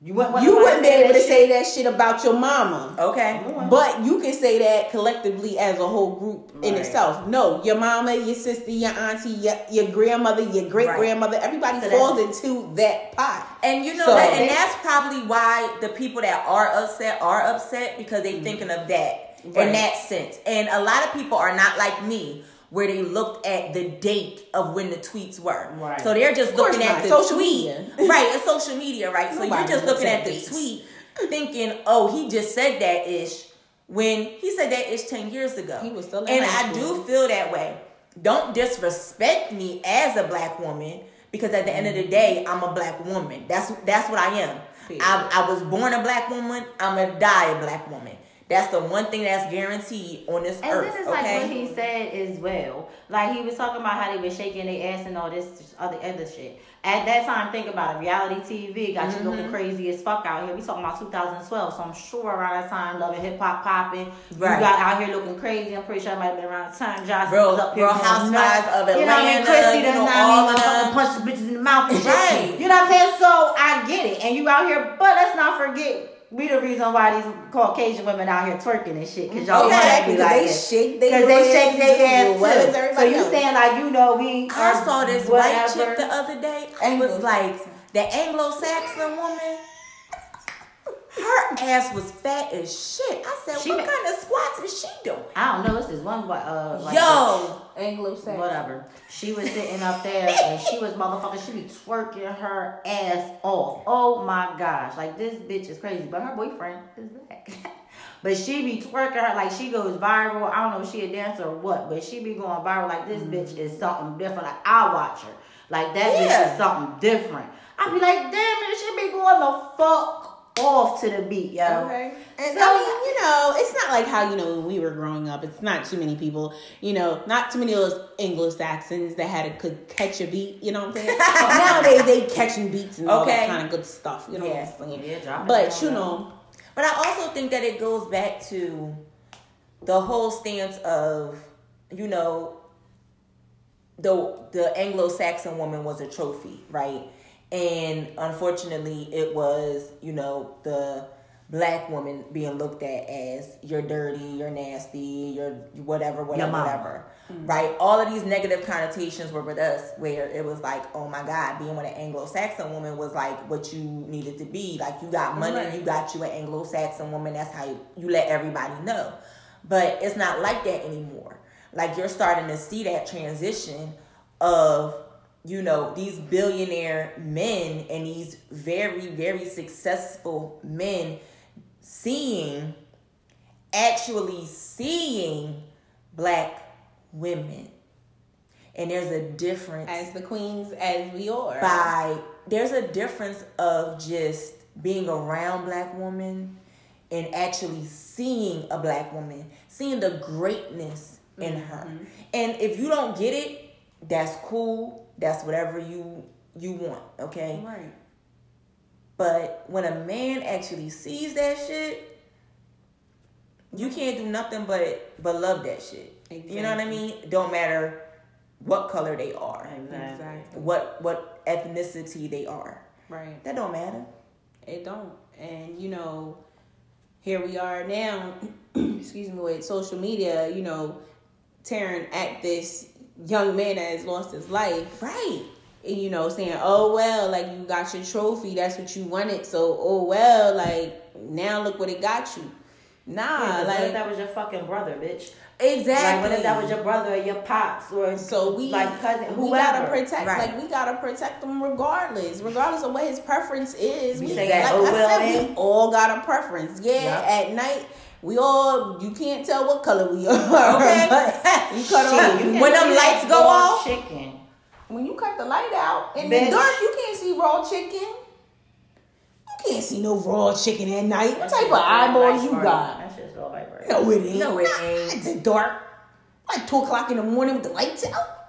You wouldn't, You wouldn't be able to say that shit about your mama. Okay. But you can say that collectively as a whole group in Right. itself. No, your mama, your sister, your auntie, your, your grandmother, your great grandmother, everybody So falls into that pot. And you know So- that, and that's probably why the people that are upset are upset because they're thinking of that in that sense. And a lot of people are not like me, where they looked at the date of when the tweets were. Right. So they're just looking at not. the Social tweet, media. right? It's social media, right? so you're just looking at the dates. tweet, thinking, "Oh, he just said that ish." When he said that ish ten years ago, He was still and I do feel that way. Don't disrespect me as a black woman because at the end of the mm-hmm. day, I'm a black woman. That's that's what I am. I, I was born a black woman. I'm gonna die a black woman. That's the one thing that's guaranteed on this And earth. then it's like okay? what he said as well. Like he was talking about how they were shaking their ass and all this other other shit. At that time, think about it. Reality TV got you looking Mm-hmm. crazy as fuck out here. We talking about 2012, so I'm sure around that time, Love and Hip Hop popping. Right. You got out here looking crazy. I'm pretty sure I might have been around the time Johnson Bro- was up here. bro, Housewives of You know what I mean? Atlanta, Chrissy you know, all of fucking punch the bitches in the mouth and shit. Right. You know what I'm saying? So I get it. And you out here, but let's not forget. We the reason why these Caucasian women out here twerking and shit, cause y'all Okay, be like they this. shake their Cause they shake their ass as well as too. So you saying like you know we I saw this whatever. white chick the other day. It was like the Anglo-Saxon woman. Her ass was fat as shit. I said, She what ma- kind of squats is she doing? I don't know. This is one white uh like Yo, Anglo-Saxon. whatever. She was sitting up there and she was motherfucking. She be twerking her ass off. Oh my gosh, like this bitch is crazy. But her boyfriend is black. But she be twerking her like she goes viral. I don't know if she a dancer or what, but she be going viral like this bitch is something different. Like I watch her. Like that bitch Yeah. is something different. I be like, damn it, she be going the fuck off to the beat, yo. Okay. And So- I mean, you know, it's not like how, you know, when we were growing up, it's not too many people, you know, not too many of those Anglo Saxons that had to could catch a beat, you know what I'm saying? Nowadays they catching beats and all that kind of good stuff, you know Yeah. what I'm saying? Yeah, But you yo. know, But I also think that it goes back to the whole stance of, you know, the the Anglo-Saxon woman was a trophy, right? And unfortunately, it was, you know, the black woman being looked at as you're dirty, you're nasty, you're whatever, whatever, whatever. Mm. Right? All of these negative connotations were with us where it was like, oh my God, being with an Anglo Saxon woman was like what you needed to be. Like you got money, Right. you got you an Anglo Saxon woman, that's how you, you let everybody know. But it's not like that anymore. Like you're starting to see that transition of you know these billionaire men and these very very successful men seeing actually seeing black women. And there's a difference as the queens as we are. by there's a difference of just being around black women and actually seeing a black woman seeing the greatness in her. Mm-hmm. And if you don't get it that's cool that's whatever you you want okay Right. but when a man actually sees that shit, you can't do nothing but but love that shit. You know what I mean? Don't matter what color they are, Exactly. what what ethnicity they are. Right. That don't matter. It don't. And you know, here we are now, excuse me, with social media, you know, tearing at this young man that has lost his life. Right. And, you know, saying, Oh well, like you got your trophy, that's what you wanted. So oh well, like now look what it got you. Nah, Yeah, what if like that was your fucking brother, bitch? Exactly. Like, what if that was your brother or your pops or so we like cousin, we whoever? gotta protect Right. like we gotta protect them regardless regardless of what his preference is we say, like oh, I well, said, we all got a preference yeah Yep. at night we all you can't tell what color we are Okay. but you cut off When them lights go off? chicken. when you cut the light out in Bitch. the dark you can't see raw chicken you can't see no raw chicken at night what type of eyeballs you got That shit's all vibrate. no it ain't No, it ain't. at dark like two o'clock in the morning with the lights out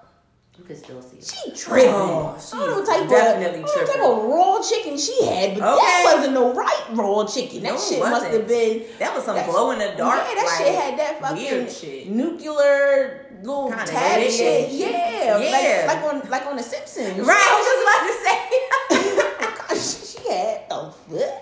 You can still see it. She tripping. Oh, I don't know what type definitely of, I don't what type of raw chicken she had, but that wasn't no right raw chicken. That No, shit must have been That was some that- glow in the dark. Yeah, that like, shit had that fucking weird shit. nuclear little Kinda tab lit. shit. Yeah, Yeah. Like, like on like on the Simpsons. Right, I was just about to say. Oh gosh, she had the foot.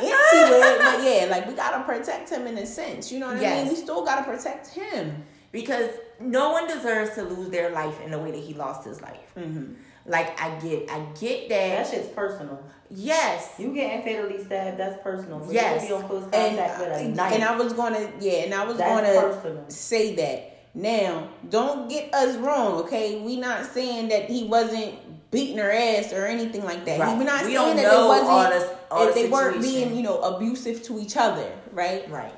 Into it, but yeah, like we gotta protect him in a sense. You know what I mean? We still gotta protect him. Because no one deserves to lose their life in the way that he lost his life. Mm-hmm. Like I get, I get That that. shit's personal. Yes, You getting fatally stabbed, that's personal. Yes. you to be on close And, with a knife. and I was gonna yeah, and I was That's gonna personal. say that. Now, don't get us wrong, okay? We not saying that he wasn't beating her ass or anything like that. Right. We're not We saying that they wasn't all the- all if the they weren't being, you know, abusive to each other, right? right.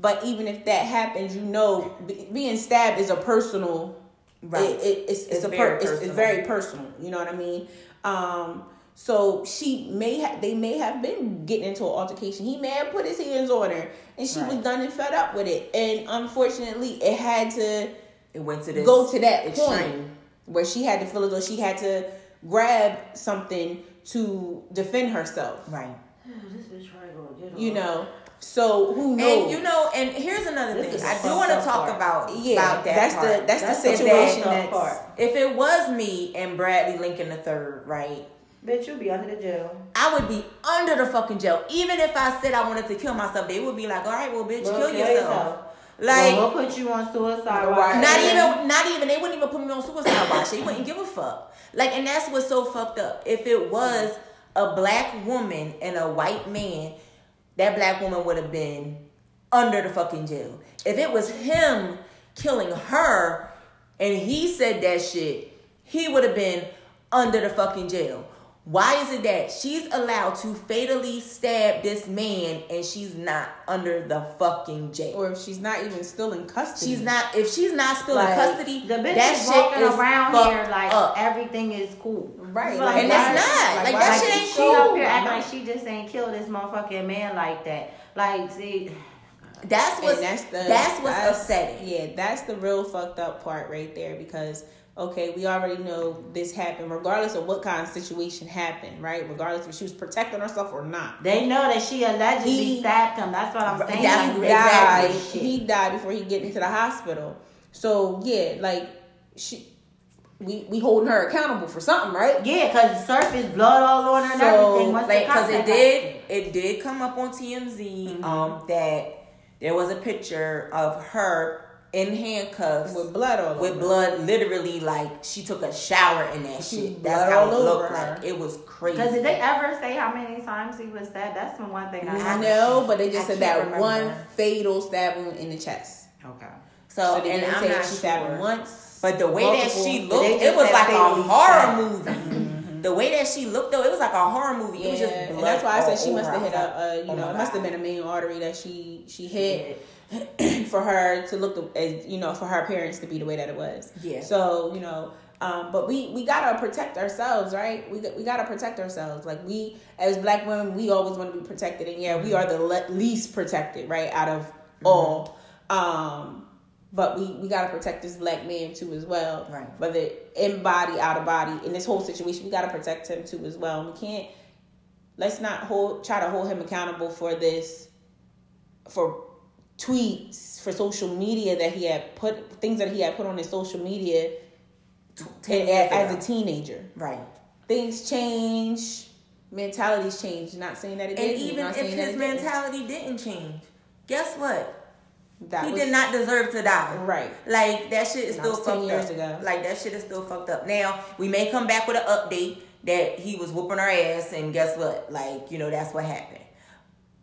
But even if that happens, you know, be, being stabbed is a personal Right. It, it, it's, it's, It's a very per, it's, it's very personal. You know what I mean? Um, So she may have they may have been getting into an altercation. He may have put his hands on her and she was done and fed up with it. And unfortunately it had to It went to this go to that extreme. point where she had to feel as though she had to grab something to defend herself. Right. This bitch probably gonna get You know. So who knows? And you know, and here's another This thing. I do want to talk part. about yeah, about that that's part. the that's, That's the the situation fucked up that's part. If it was me and Bradley Lincoln the third, right? Bitch, you'll be under the jail. I would be under the fucking jail. Even if I said I wanted to kill myself, they would be like, "All right, well, bitch, Well, kill, kill yourself." yourself. Like, well, we'll put you on suicide watch. Not even, not even. They wouldn't even put me on suicide watch. They wouldn't give a fuck. Like, and that's what's so fucked up. If it was a black woman and a white man, that black woman would have been under the fucking jail. If it was him killing her and he said that shit, he would have been under the fucking jail. Why is it that she's allowed to fatally stab this man and she's not under the fucking jail? or if she's not even still in custody. She's not. If she's not still Like, in custody, The bitch that is shit walking is around here like up. everything is cool. Right, like, And it's not. like, Like, that Like, shit ain't she up cool. here acting like she just ain't killed this motherfucking man like that. Like, see, That's what's and that's the that's what's upsetting. Yeah, that's the real fucked up part right there because okay, we already know this happened, regardless of what kind of situation happened, right? Regardless if she was protecting herself or not. they know that she allegedly He- stabbed him. That's what I'm saying. That's like, He they died. know this shit. He died before he get into the hospital. So yeah, like she, we we holding her accountable for something, right? Yeah, because surface blood all on her and So, everything. Once Like, because it did it did come up on TMZ Mm-hmm. um that there was a picture of her in handcuffs With blood all with over. blood literally like she took a shower in that She shit. That's how all it looked her. like. It was crazy. Because did they ever say how many times he was stabbed? That's the one thing I I know, but they just I said that remember. one fatal stab wound in the chest. Okay. so, So they and didn't I'm say not she stabbed sure. him once. But the way that she looked, it was like a horror movie. The way that she looked, though, it was like a horror movie. It was just and that's why I said she must have hit a, uh, you Oh know, it must have been a main artery that she she hit for her to look the, as you know for her appearance to be the way that it was. Yeah. So you know, um, but we we gotta protect ourselves, right? We got- we gotta protect ourselves. Like we as black women, we always want to be protected, and yeah, we are the le- least protected, right, out of Mm-hmm. all. Um, but we we gotta protect this black man too as well, Right. Whether in body, out of body, in this whole situation, we gotta protect him too as well. We can't let's not hold try to hold him accountable for this for tweets for social media that he had put things that he had put on his social media Ten a- as a teenager Right. things change mentalities change not saying that it And didn't even not if his it didn't. mentality didn't change, guess what? That he was, did not deserve to die. right Like that shit is still was 10 fucked years up. ago. Like that shit is still fucked up. Now we may come back with an update that he was whooping her ass, and guess what? Like you know that's what happened.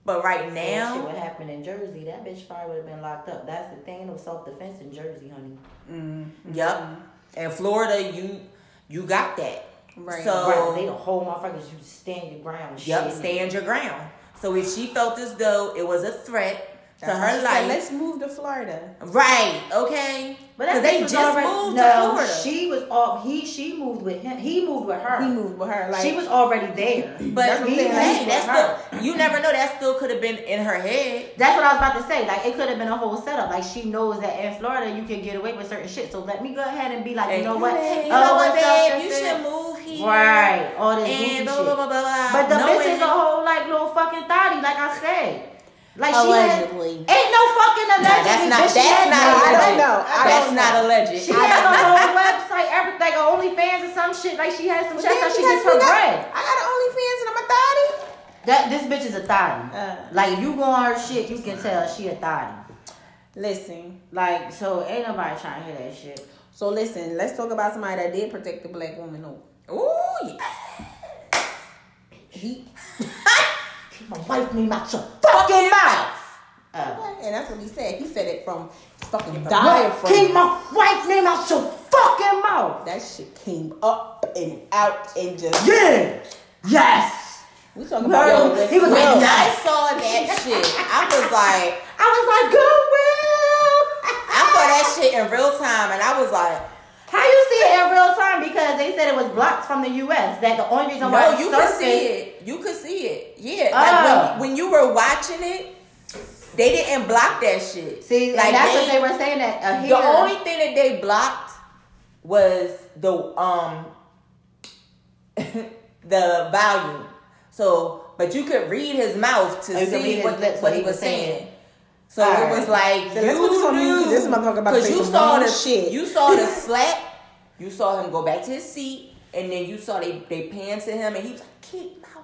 But right That shit now, what happened in Jersey. That bitch probably would have been locked up. That's the thing. Was self defense in Jersey, honey. Mm-hmm. yep. In Florida, you you got that. Right. So right. They the whole motherfuckers. You stand your ground. Yep, shit. stand your ground. So if she felt as though it was a threat That's why her she said, life, let's move to florida right? Okay, But that they just already, moved no, to Florida. She was off. He she moved with him. He moved with her. he moved with her like she was already there. but That's he, hey, that's still you never know. That still could have been in her head. That's what I was about to say. Like it could have been a whole setup. Like she knows that in Florida you can get away with certain shit. So let me go ahead and be like, you know what? You Oh, know what, babe? You should move here. Right. All this goofy And blah, shit. blah, blah, blah, blah. But the Knowing- bitch is a whole like little fucking thotty, like I said. Like she Allegedly. has, ain't no fucking allegedly. that's not- that's has not no- I alleged. don't know I That's don't not know. alleged. She has a whole website, everything, OnlyFans or some shit. Like she has some shit, then so she gets her got- bread. I got an OnlyFans and I'm a thotty. That this bitch is a thotty. Uh. like if you go on her shit, you can tell she a thotty. Listen, Like so, ain't nobody trying to hear that shit. so listen, let's talk about somebody that did protect the black woman. though. Ooh, yeah. He, Keep my wife name out your fucking mouth. Uh, and that's what he said. He said it from fucking Keep my wife name out your fucking mouth. That shit came up and out and just. Yeah. Yes. We talking about he was like, When. I saw that shit, I was like, I was like, good will. I saw that shit in real time, and I was like, How you see it in real time? Because they said it was blocked from the U.S. That the only reason why No, you could see it. You could see it. Yeah. Oh. Like when, when you were watching it, they didn't block that shit. See, like that's what they were saying that uh, here. The only thing that they blocked was the um the volume. So, but you could read his mouth to you could read see what, lips, what what he was saying. saying. So it Alright. was like So let's put this on mute, 'cause this motherfucker about to say you saw the shit. You saw the slap. You saw him go back to his seat, and then you saw they they panned to him, and he was like, "Keep out,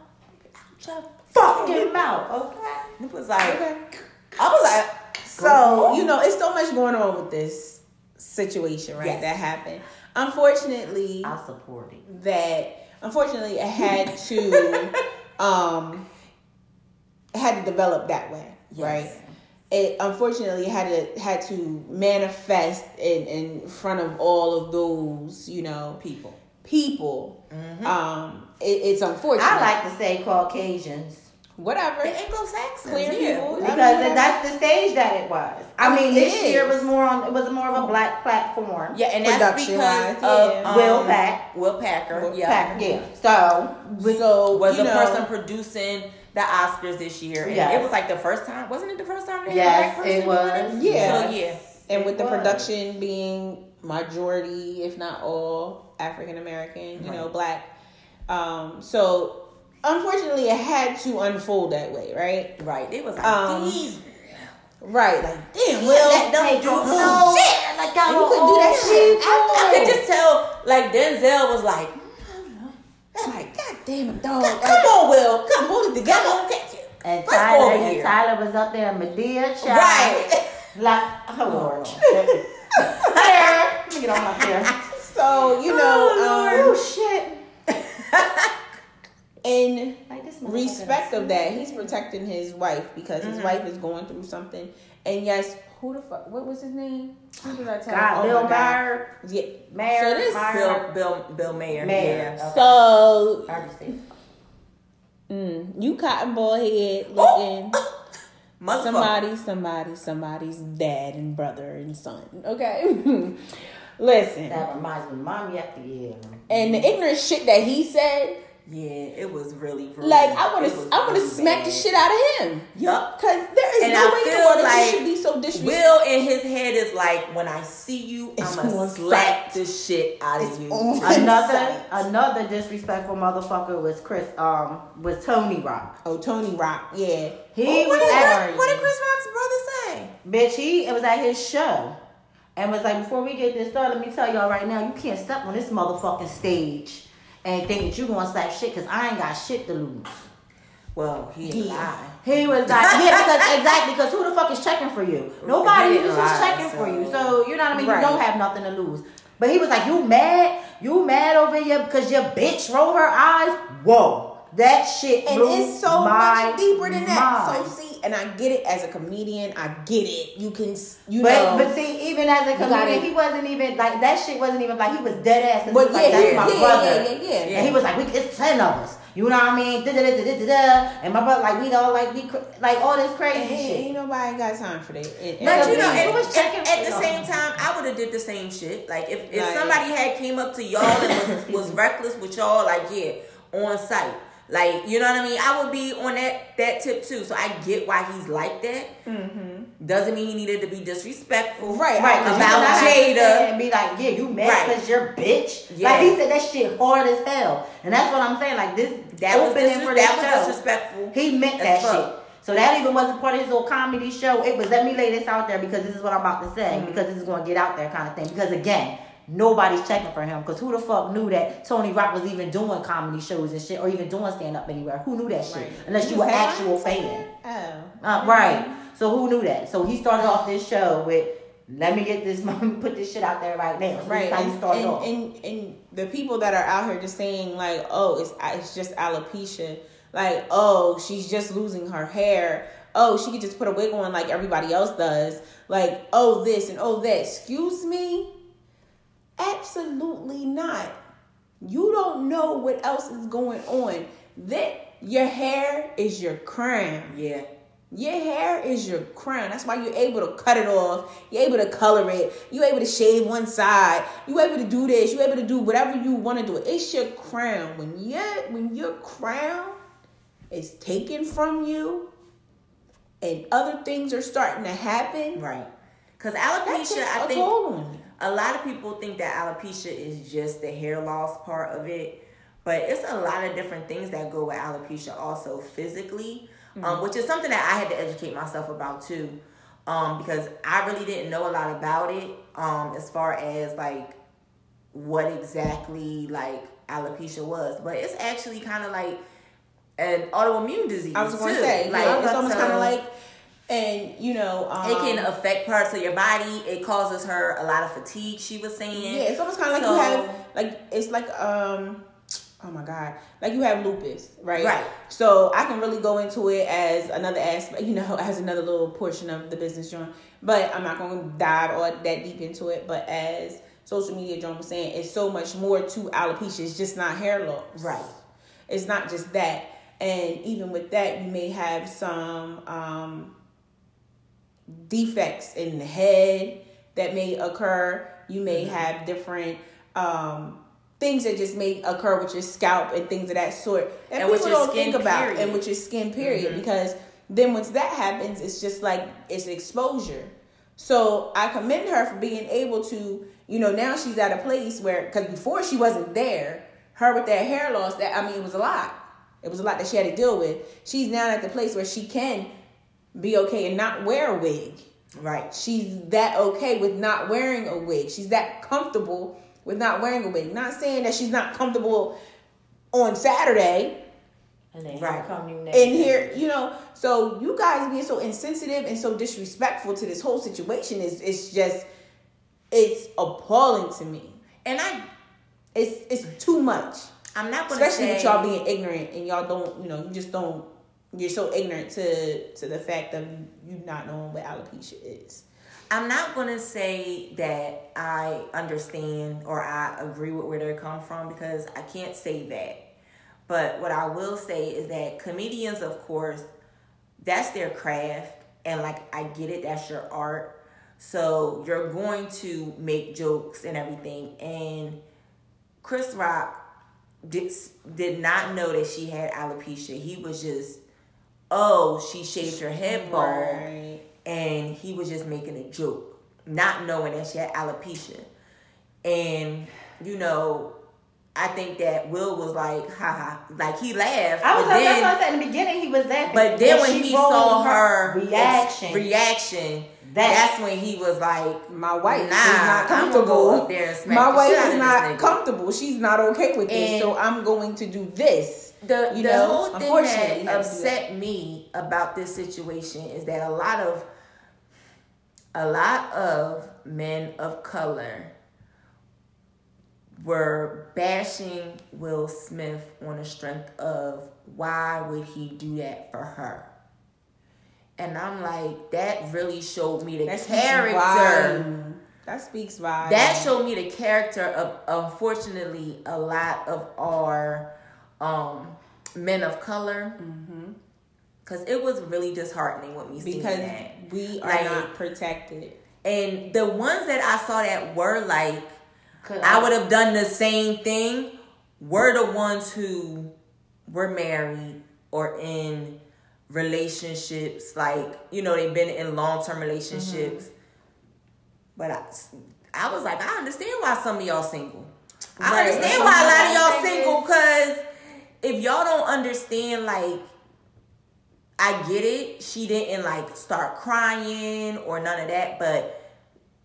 out your fucking mouth, okay? It was like, Okay. I was like, So, you know, it's so much going on with this situation, right? Yes. That happened. Unfortunately, I support it. that unfortunately it had to um it had to develop that way, Yes. right? It unfortunately had to had to manifest in in front of all of those, you know, people. people. Um, it, it's unfortunate. I like to say Caucasians whatever. The Anglo-Saxons, Clear yeah. people. because I mean, that's the stage that it was. I, I mean, mean, this it year was more on. It was more of a black platform. Yeah, and that's Production-wise, because of yeah. um, Will Pack. Will Packer, Will yeah, Pack, yeah. So so was you the know, person producing the Oscars this year, and Yes. it was like the first time. Wasn't it the first time? They Yes, had a black person it was. Yeah. So yeah, and with the production being majority, if not all, African American, you know, black. Um, so unfortunately, it had to unfold that way, right? right. It was like Um, these. Right, like damn, Will Will, don't do no shit. Like y'all you could do that shit. I could just tell, like Denzel was like, I'm like, God damn it, dog! "Come Like, on, Will, come hold it come together. on, catch it." And Let's go Tyler, over and here. Tyler was up there, Madea, child. Right. Like, oh Lord. Here, let me get on my hair. So you know, Oh um, shit. in Like respect of that, he's protecting his wife because his wife is going through something. And yes, who the fuck? What was his name? Who did I tell? God, Oh Bill Maher. Yeah. Maher, So this Maher, Bill, Bill, Bill Maher. Maher. Yeah. Okay. So mm, you cotton ball head looking. Motherfucker. Somebody, somebody, somebody's dad and brother and son. Okay, listen. That reminds me, mommy after yeah. And the ignorant shit that he said, Yeah, it was really, really like I want to, I want to really smack the shit out of him. Yup. Cause there is And no I way in the world that like you should be so disrespectful. Will in his head is like, when I see you, It's I'ma slap the shit out of you. Another sight. another disrespectful motherfucker was Chris um was Tony Rock. Oh, Tony Rock, yeah. He Oh, what, was did, at what, what did Chris Rock's brother say? bitch, he it was at his show. And was like, before we get this started, let me tell y'all right now, you can't step on this motherfucking stage and think that you gonna slap shit because I ain't got shit to lose. Well, he didn't lie. He was like, yeah, because exactly, because who the fuck is checking for you? Nobody He just checking for you. So you know what I mean. Right. You don't have nothing to lose. But he was like, you mad? You mad over here because your bitch rolled her eyes? Whoa, that shit And it's so much deeper than that. mind. So see, and I get it as a comedian. I get it. You can, you But know. but see, even as a comedian, he wasn't even like that. Shit wasn't even like he was dead ass. But yeah, like, that's yeah, my yeah, brother. yeah, yeah, yeah. And he was like, we, it's ten of us. You know what I mean? Da, da, da, da, da, da. And my brother, like, we all like, we like all this crazy ain't, shit. ain't nobody got time for that. And- and- But you know, at, was checking at, at the same time, I would have did the same shit. Like if, if Like- somebody had came up to y'all and was, was reckless with y'all, like yeah, on site. Like you know what I mean? I would be on that that tip too. So I get why he's like that. Doesn't mean he needed to be disrespectful. Mm-hmm. Right, Right, About cannot have to Jada. and be like, yeah, you mad Right. because you're bitch. Yeah. Like he said that shit hard as hell, and that's what I'm saying. Like this That was, disres- for that was disrespectful. he meant that as shit. So that even wasn't part of his little comedy show. It was let me lay this out there because this is what I'm about to say Mm-hmm. because this is going to get out there kind of thing. Because again. Nobody's checking for him because who the fuck knew that Tony Rock was even doing comedy shows and shit or even doing stand up anywhere? Who knew that shit? Right. Unless you were actual headlining fan. Oh. Uh, right. So who knew that? So he started off this show with, "Let me get this, put this shit out there right now." So Right, how he and, and, off. and and the people that are out here just saying like, oh, it's it's just alopecia, like, oh, she's just losing her hair, oh, she could just put a wig on like everybody else does, like, oh, this and oh that. Excuse me, absolutely not. You don't know what else is going on. That your hair is your crown. Yeah. Your hair is your crown. That's why you're able to cut it off. You're able to color it. You're able to shave one side. You're able to do this. You're able to do whatever you want to do. It's your crown. When your when your crown is taken from you, and other things are starting to happen, Right. Because alopecia, I think toll on you. A lot of people think that alopecia is just the hair loss part of it, but it's a lot of different things that go with alopecia also physically, um, which is something that I had to educate myself about too, um, because I really didn't know a lot about it, um, as far as like what exactly like alopecia was, but it's actually kind of like an autoimmune disease. I was going to say, like it's almost kind of like, and you know, um, it can affect parts of your body. It causes her a lot of fatigue. She was saying. Yeah, it's almost kind of like So- you have like it's like um oh my god, like you have lupus, right? Right. So I can really go into it as another aspect, you know, as another little portion of the business joint. But I'm not going to dive all that deep into it. But as social media John was saying, it's so much more to alopecia. It's just not hair loss, Right. It's not just that. And even with that, you may have some um, defects in the head that may occur. You may have different um, things that just may occur with your scalp and things of that sort that And with people your don't think skin, about, period. and with your skin period. Because then once that happens, it's just like it's exposure. So I commend her for being able to, you know, now she's at a place where, because before she wasn't there, her with that hair loss, that I mean, it was a lot. It was a lot that she had to deal with. She's now at the place where she can be okay and not wear a wig. Right. She's that okay with not wearing a wig. She's that comfortable with not wearing a wig. Not saying that she's not comfortable on Saturday And then Right. come you next. and here, you know, so you guys being so insensitive and so disrespectful to this whole situation is it's just it's appalling to me. And I, It's it's too much. I'm not gonna Especially say with y'all being ignorant and y'all don't, you know, you just don't you're so ignorant to to the fact of you not knowing what alopecia is. I'm not gonna say that I understand or I agree with where they come from because I can't say that. But what I will say is that comedians, of course, that's their craft, and like I get it, that's your art. So you're going to make jokes and everything. And Chris Rock did did not know that she had alopecia. He was just, oh, she shaved her head bald Right. and he was just making a joke, not knowing that she had alopecia. And you know, I think that Will was like, haha, like he laughed. I was like, then, that's what I said in the beginning. He was laughing. but then when he saw her reaction, reaction, That- that's when he was like, My wife Nah, is not comfortable. go up there and smack My wife is not comfortable. She's not okay with this, so I'm going to do this. The You the know, whole thing that upset me about this situation is that a lot of a lot of men of color were bashing Will Smith on the strength of why would he do that for her? And I'm like, that really showed me the That character. That speaks volume. That showed me the character of unfortunately a lot of our um men of color. Cause it was really disheartening with me seeing because that. we are Like- not protected. And the ones that I saw that were like, I would have done the same thing, were the ones who were married or in relationships, like, you know, they've been in long term relationships. But I, I was like, I understand why some of y'all single. I understand why a lot of y'all single, cause if y'all don't understand, like, I get it. She didn't like start crying or none of that, but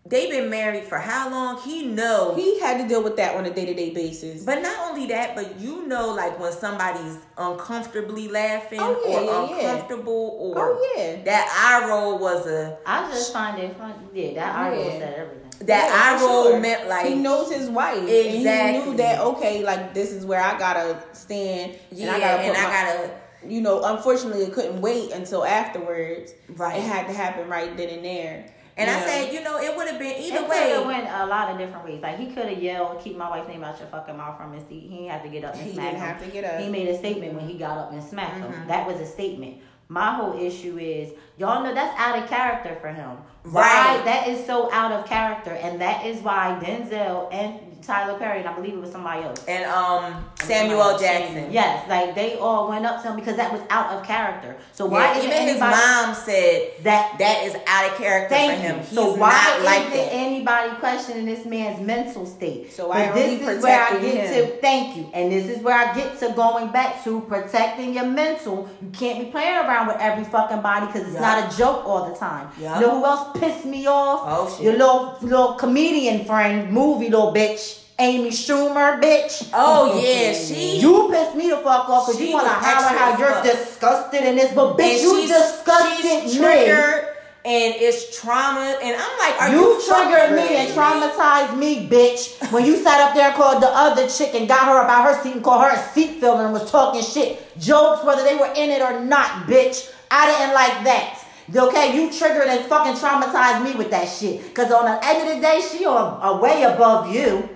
they've been married for how long? He know. He had to deal with that on a day to day basis. but not only that, but you know, like when somebody's uncomfortably laughing Oh, yeah, or yeah, yeah. uncomfortable or Oh, yeah. that eye roll was a I just find it fun. Yeah, that I Yeah. will said everything. That Yeah, eye roll sure. meant like he knows his wife, and Exactly. he knew that okay, like this is where I gotta stand, yeah, and I gotta and put I my, gotta you know, unfortunately, it couldn't wait until afterwards. Right. It had to happen right then and there. and you I said, you know, it would have been either It way. have went a lot of different ways. Like he could have yelled, "Keep my wife's name out your fucking mouth from his seat." He didn't have to get up and He smack didn't him. have to get up. He made a statement when he got up and smacked him. Mm-hmm. That was a statement. My whole issue is y'all know that's out of character for him. Right. Why? That is so out of character, and that is why Denzel and Tyler Perry, and I believe it was somebody else. And um Samuel Jackson. Yes, like they all went up to him because that was out of character. So why Yeah, even his mom said that that is out of character Thank for him. you. He's so why not is like that. anybody questioning this man's mental state? So why are this is where I get him? to thank you, and this is where I get to going back to protecting your mental. You can't be playing around with every fucking body because it's Yup. not a joke all the time. Yup. You know who else pissed me off? Oh, shit. Your little little comedian friend, movie little bitch, Amy Schumer, bitch. Oh yeah, she You pissed me the fuck off because you want to holler how you're fuck. disgusted in this, but bitch, and you disgusted she's triggered and it's trauma and I'm like, are You, you, triggered me and traumatized me, bitch. When you sat up there and called the other chick and got her about her seat and called her a seat filler and was talking shit. Jokes, whether they were in it or not, bitch. I didn't like that. Okay, you triggered and fucking traumatized me with that shit. Cause on the end of the day, she on a way above you.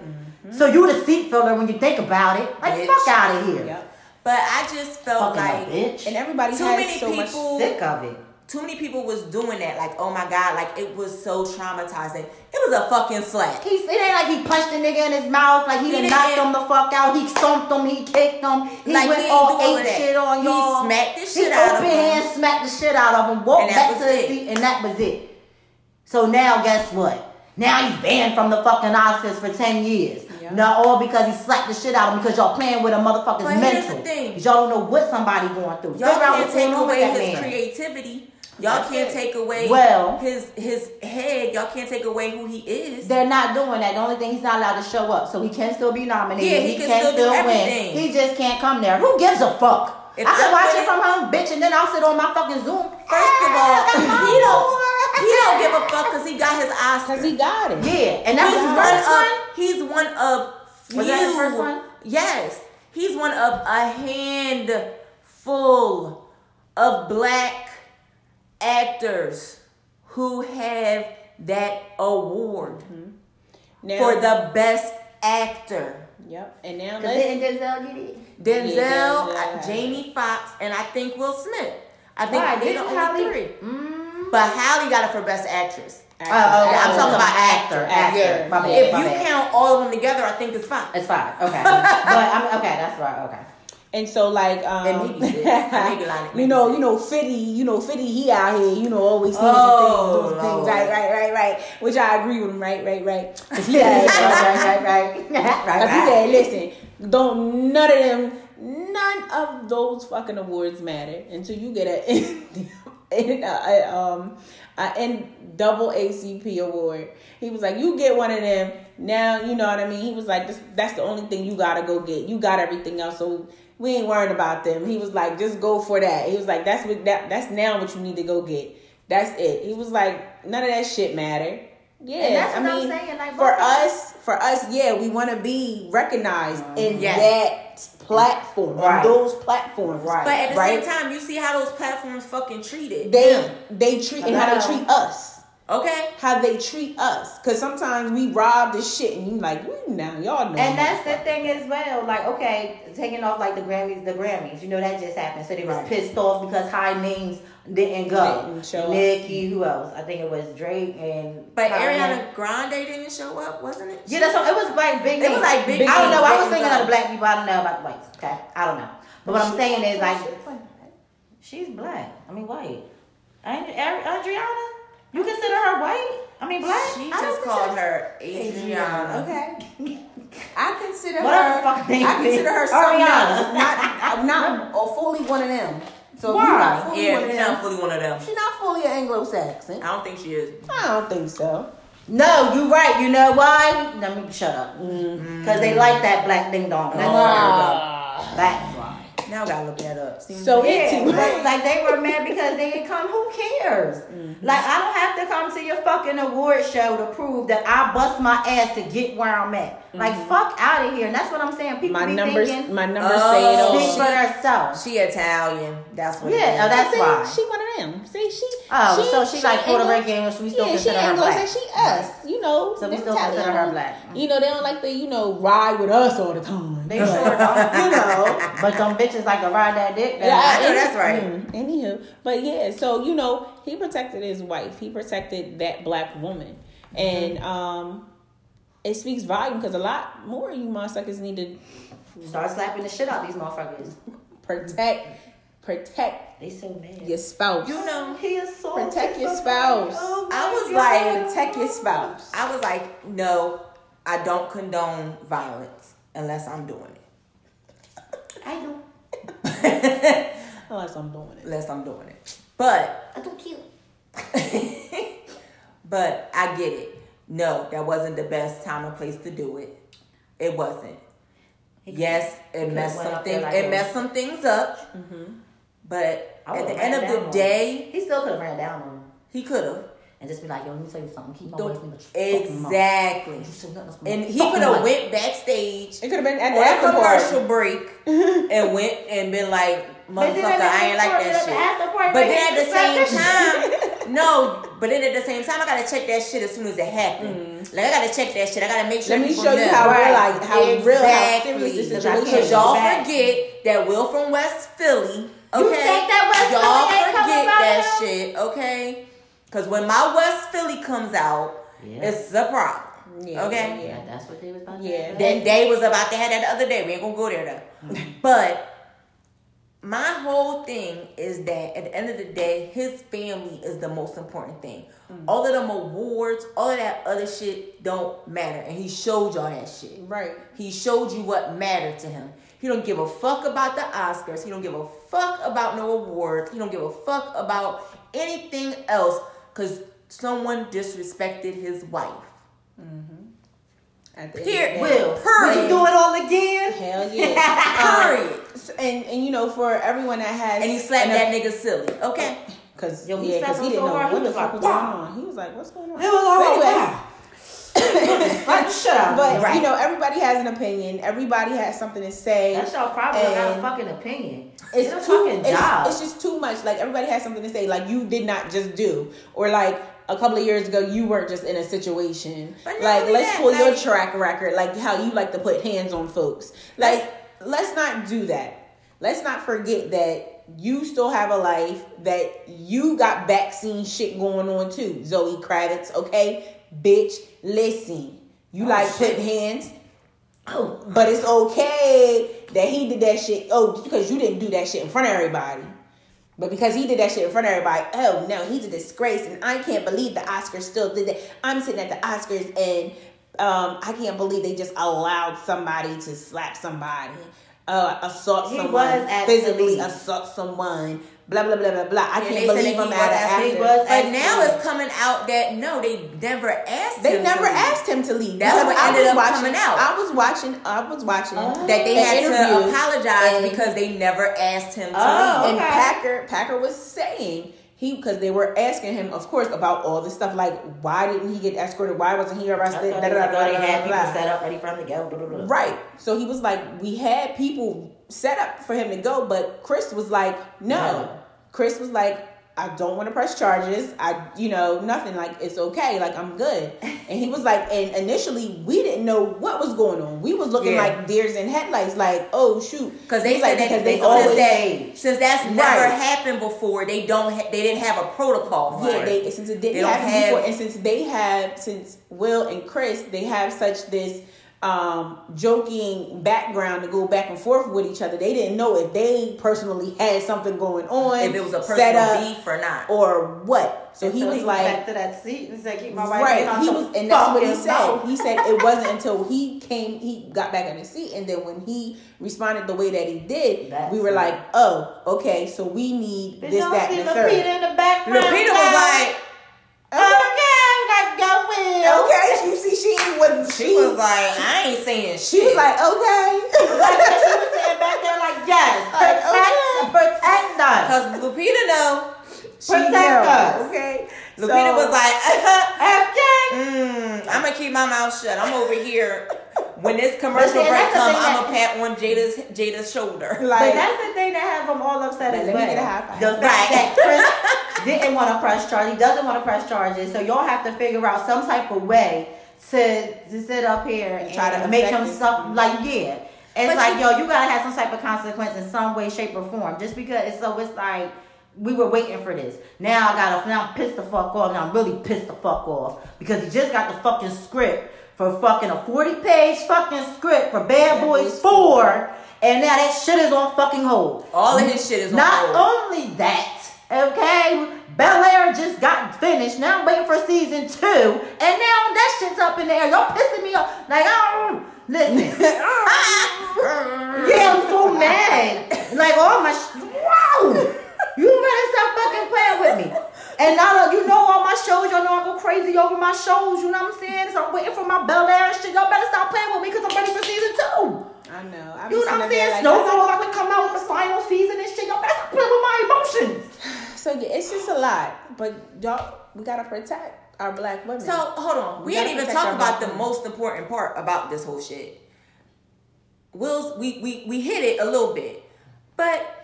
So you the seat filler when you think about it. Like Bitch. fuck out of here. Yep. But I just felt Fucking like bitch. And everybody too has many so much. people Sick of it. too many people was doing that. Like, oh my god, like it was so traumatizing. It was a fucking slap. He's, it ain't like he punched the nigga in his mouth, like he, He done didn't- knocked him the fuck out. He stomped him, he kicked him, he Like, went he all do eight that. shit on He y'all. smacked the He shit out of open him. hand smacked the shit out of him, walked And back was to his seat, and that was it. So now, guess what? Now he's banned from the fucking Oscars for 10 years. Yeah. Not all because he slapped the shit out of him because y'all playing with a motherfucker's But here's mental. the thing. Y'all don't know what somebody going through. Y'all Figure can't take going on with away his man. creativity. Y'all That's can't it. take away Well- his his head. Y'all can't take away who he is. They're not doing that. The only thing he's not allowed to show up, so he can still be nominated. Yeah, he can still do everything. win. He just can't come there. Who gives a fuck? If I can watch it from home, bitch, and then I'll sit on my fucking Zoom. First of all, Ah, he don't on. He don't give a fuck because he got his Oscar. Because he got it. Yeah, and that's he's was his one first of one. he's one of Was that his first one? Yes, he's one of a handful of black actors who have that award Now, for the best actor. Yep. And now Cause let's. didn't Denzel get it? Denzel, Yeah, uh, Denzel. Jamie Foxx, and I think Will Smith. I think Why? they're the Didn't only Halle- three. Mm. But Halle got it for best actress. Oh, oh, yeah, I'm talking about actor. Actor. Yeah. My bad, If my you bad. count all of them together, I think it's fine. it's fine. Okay, but I'm okay. That's right. Okay. And so like um And maybe. Maybe you know, you know, Fitty, you know, Fitty, he out here, you know, always saying Oh, things, doing Lord. things, right, right, right, right. Which I agree with him, right, right, right. 'Cause he Yeah, said, right, right, right, right, right. Cause he said, listen, don't none of them, none of those fucking awards matter until you get a, in, a, a, um, double ACP award. He was like, you get one of them now. You know what I mean? He was like, that's the only thing you gotta go get. You got everything else, so we ain't worried about them. He was like, just go for that. He was like, that's what that that's now what you need to go get. That's it. He was like, none of that shit matter. Yeah, And that's I what I'm mean, saying, like, for us, for us, yeah, we want to be recognized in Yeah. that platform, Right. on those platforms, Right. But at the Right. same time, you see how those platforms fucking treated They them. they treat and how they treat us, Okay. how they treat us, because sometimes we rob the shit, and you like, "Ooh, now y'all know. And that's the thing as well. Like, okay, taking off like the Grammys, the Grammys. You know that just happened. So they was Right. pissed off because high names didn't go. Didn't show up. Nicki, who else? I think it was Drake and. But Kanye. Ariana Grande didn't show up, wasn't it? Yeah, that's what, it was like big. It was like big I don't know. I was names, thinking big of the black people. I don't know about the whites. Okay, I don't know. But what I'm saying is like, she's black. I mean white. And Ari- Adriana, you consider her white? I mean black. She I just called her Adriana. Okay. I consider Whatever her. the fuck name I consider her is. something Ariana. else. Not, I'm not or fully one of them. So Why? you're not fully Yeah, one of she's them, not fully one of them. she's not fully an Anglo-Saxon. I don't think she is. I don't think so. No, you're right. You know why? Let me shut up. Mm. Mm. Because they like that black ding dong. That's ah. why. That's why. Now I gotta look that up. See So Yeah, it's but, like they were mad because they didn't come. Who cares? Mm-hmm. Like I don't have to come to your fucking award show to prove that I bust my ass to get where I'm at. Like mm-hmm. fuck out of here. And that's what I'm saying. People my be numbers, thinking my numbers Oh, say it all. speak for themselves. She Italian. That's what. it Yeah, oh, is. that's See, why. she one of them. See, she. Oh, so she like Puerto Rican, and we still yeah, she consider her Anglo, black. so she us. You know, So we still consider her black. You know, they don't like to, you know, ride with us all the time. They sure don't. you know. But them bitches like to ride that dick. Yeah, I know that's right. mm, anywho, but yeah, so you know, he protected his wife. He protected that black woman, and um, it speaks volume because a lot more of you motherfuckers need to Start slapping the shit out these motherfuckers. protect, protect They so mad. your spouse. You know, He is so Protect your spouse. Oh I was God. like, protect your spouse. I was like, no, I don't condone violence unless I'm doing it. I know. Unless I'm doing it. Unless I'm doing it. But I don't kill. but I get it. No, that wasn't the best time or place to do it. It wasn't. Yes, it messed went some things. like it messed some things up. Mm-hmm. But at the end of the day, he still could have ran down on him he could have and just be like, "Yo, let me tell you something. Keep my the exactly, You and he could have went backstage It could have been at the after commercial break and went and been like, "Motherfucker, I ain't like that party, at the after party, shit." But then at the same time, no. But then at the same time, I gotta check that shit as soon as it happened. Mm-hmm. Like I gotta check that shit. I gotta make sure. Let me show you know. how real, like how real, how serious this Because situation is. Cause y'all forget that Will from West Philly. Okay, You think that West y'all Philly ain't coming forget about that him? shit. Okay, cause when my West Philly comes out, Yeah. it's a problem. Yeah, okay, yeah. Yeah, that's what they was about. to Yeah. Then that day was about to have that the other day. We ain't gonna go there though. but my whole thing is that at the end of the day, his family is the most important thing. Mm. All of them awards, all of that other shit don't matter. And he showed y'all that shit. Right. He showed you what mattered to him. He don't give a fuck about the Oscars. He don't give a fuck about no awards. He don't give a fuck about anything else because someone disrespected his wife. At the Here, end of the day. Will, would you do it all again? Hell yeah. Period. Um, and and you know for everyone that has and he slapped that nigga silly. Okay. Cause Yo, he yeah, cause he didn't so know hard, what he the fuck like, was going on. He was like, "What's going on?" It was wow. Slap the shit out. but Right. you know, everybody has an opinion. Everybody has something to say. That's your problem. I got a fucking opinion. it's It's a too, fucking it's, job. it's just too much. Like everybody has something to say. Like you did not just do, or like a couple of years ago you weren't just in a situation. But Like let's that, pull your track record. Like how you like to put hands on folks. Like let's not do that. Let's not forget that you still have a life. That you got vaccine shit going on too. Zoe Kravitz, okay, bitch. Listen, you like put hands. Oh, but it's okay that he did that shit. Oh, because you didn't do that shit in front of everybody. But because he did that shit in front of everybody, oh no, he's a disgrace, and I can't believe the Oscars still did that. I'm sitting at the Oscars, and um, I can't believe they just allowed somebody to slap somebody, uh, assault He someone, physically assault someone, blah blah blah blah blah. I And can't believe that him he at was an after. was But at now it's coming out that no, they never asked They him. never to leave. asked him to leave. That's what I ended up watching, coming out. I was watching. I was watching Oh. that they had to apologize and- because they never asked him to Oh, leave. and Okay. Packer Packer was saying he because they were asking him, of course, about all this stuff like why didn't he get escorted? Why wasn't he arrested? what Da, they da, da, da, had people set up ready for him to go. Blah, blah, blah. Right. So he was like, we had people set up for him to go, but Chris was like, no. Chris was like, I don't want to press charges. I, you know, nothing. Like it's okay. Like I'm good. And he was like, and initially we didn't know what was going on. We was looking Yeah. like deers in headlights. Like, oh shoot, Because they like, that because they they since always since that's never happened before, they don't ha- they didn't have a protocol for Yeah, they since it didn't happen have- before, and since they have since Will and Chris, they have such this um joking background to go back and forth with each other. They didn't know if they personally had something going on, if it was a set personal up, beef or not. or what. So he So was went like, back to that seat and said, "Keep my wife right. He was, and that's what he said. mouth." He said it wasn't until he came, he got back in his seat, and then when he responded the way that he did, That's we were it. like, oh, okay, so we need Did this, y'all that, see and the third. Lupita in the background? Lupita was like, okay, like go Will. Okay, you see, she was she was like, I ain't saying shit. She was like, okay. Like, she was sitting back there like, yes, protect, protect us. Because Lupita know. Protect us. Okay. Lupita So- was like, Okay. mm, I'm gonna keep my mouth shut. I'm over here when this commercial But break that's the come, thing I'm gonna pat on Jada's Jada's shoulder. But Like, that's the thing that has them all upset Let as me well. get a high five. The fact that Chris didn't want to press charges, he doesn't want to press charges, so y'all have to figure out some type of way to to sit up here and try to make affect him it. some like yeah. It's But like you- yo, you gotta have some type of consequence in some way, shape, or form. Just because it's so it's like we were waiting for this. Now I gotta now I'm pissed the fuck off. Now I'm really pissed the fuck off because he just got the fucking script for fucking a 40 page fucking script for Bad Boys 4. And now that shit is on fucking hold. All of his shit is on Not hold. only that, okay, Bel Air just got finished. Now I'm waiting for season two, and now that shit's up in the air. Y'all pissing me off. Like, oh, listen. yeah, I'm so mad. Like, all my, sh- wow. You better stop fucking playing with me. And now that you know all my shows, y'all know I go crazy over my shows. You know what I'm saying? So I'm waiting for my Bel Air and shit. Y'all better stop playing with me because I'm ready for season two. I know. I You know what I'm saying? Snowfall about to come out with the final season and shit. Y'all better stop playing with my emotions. So yeah, it's just a lot, but y'all, we gotta protect our black women. So hold on, we, We ain't gotta even talk about black the women. most important part about this whole shit. Will's we we we hit it a little bit, but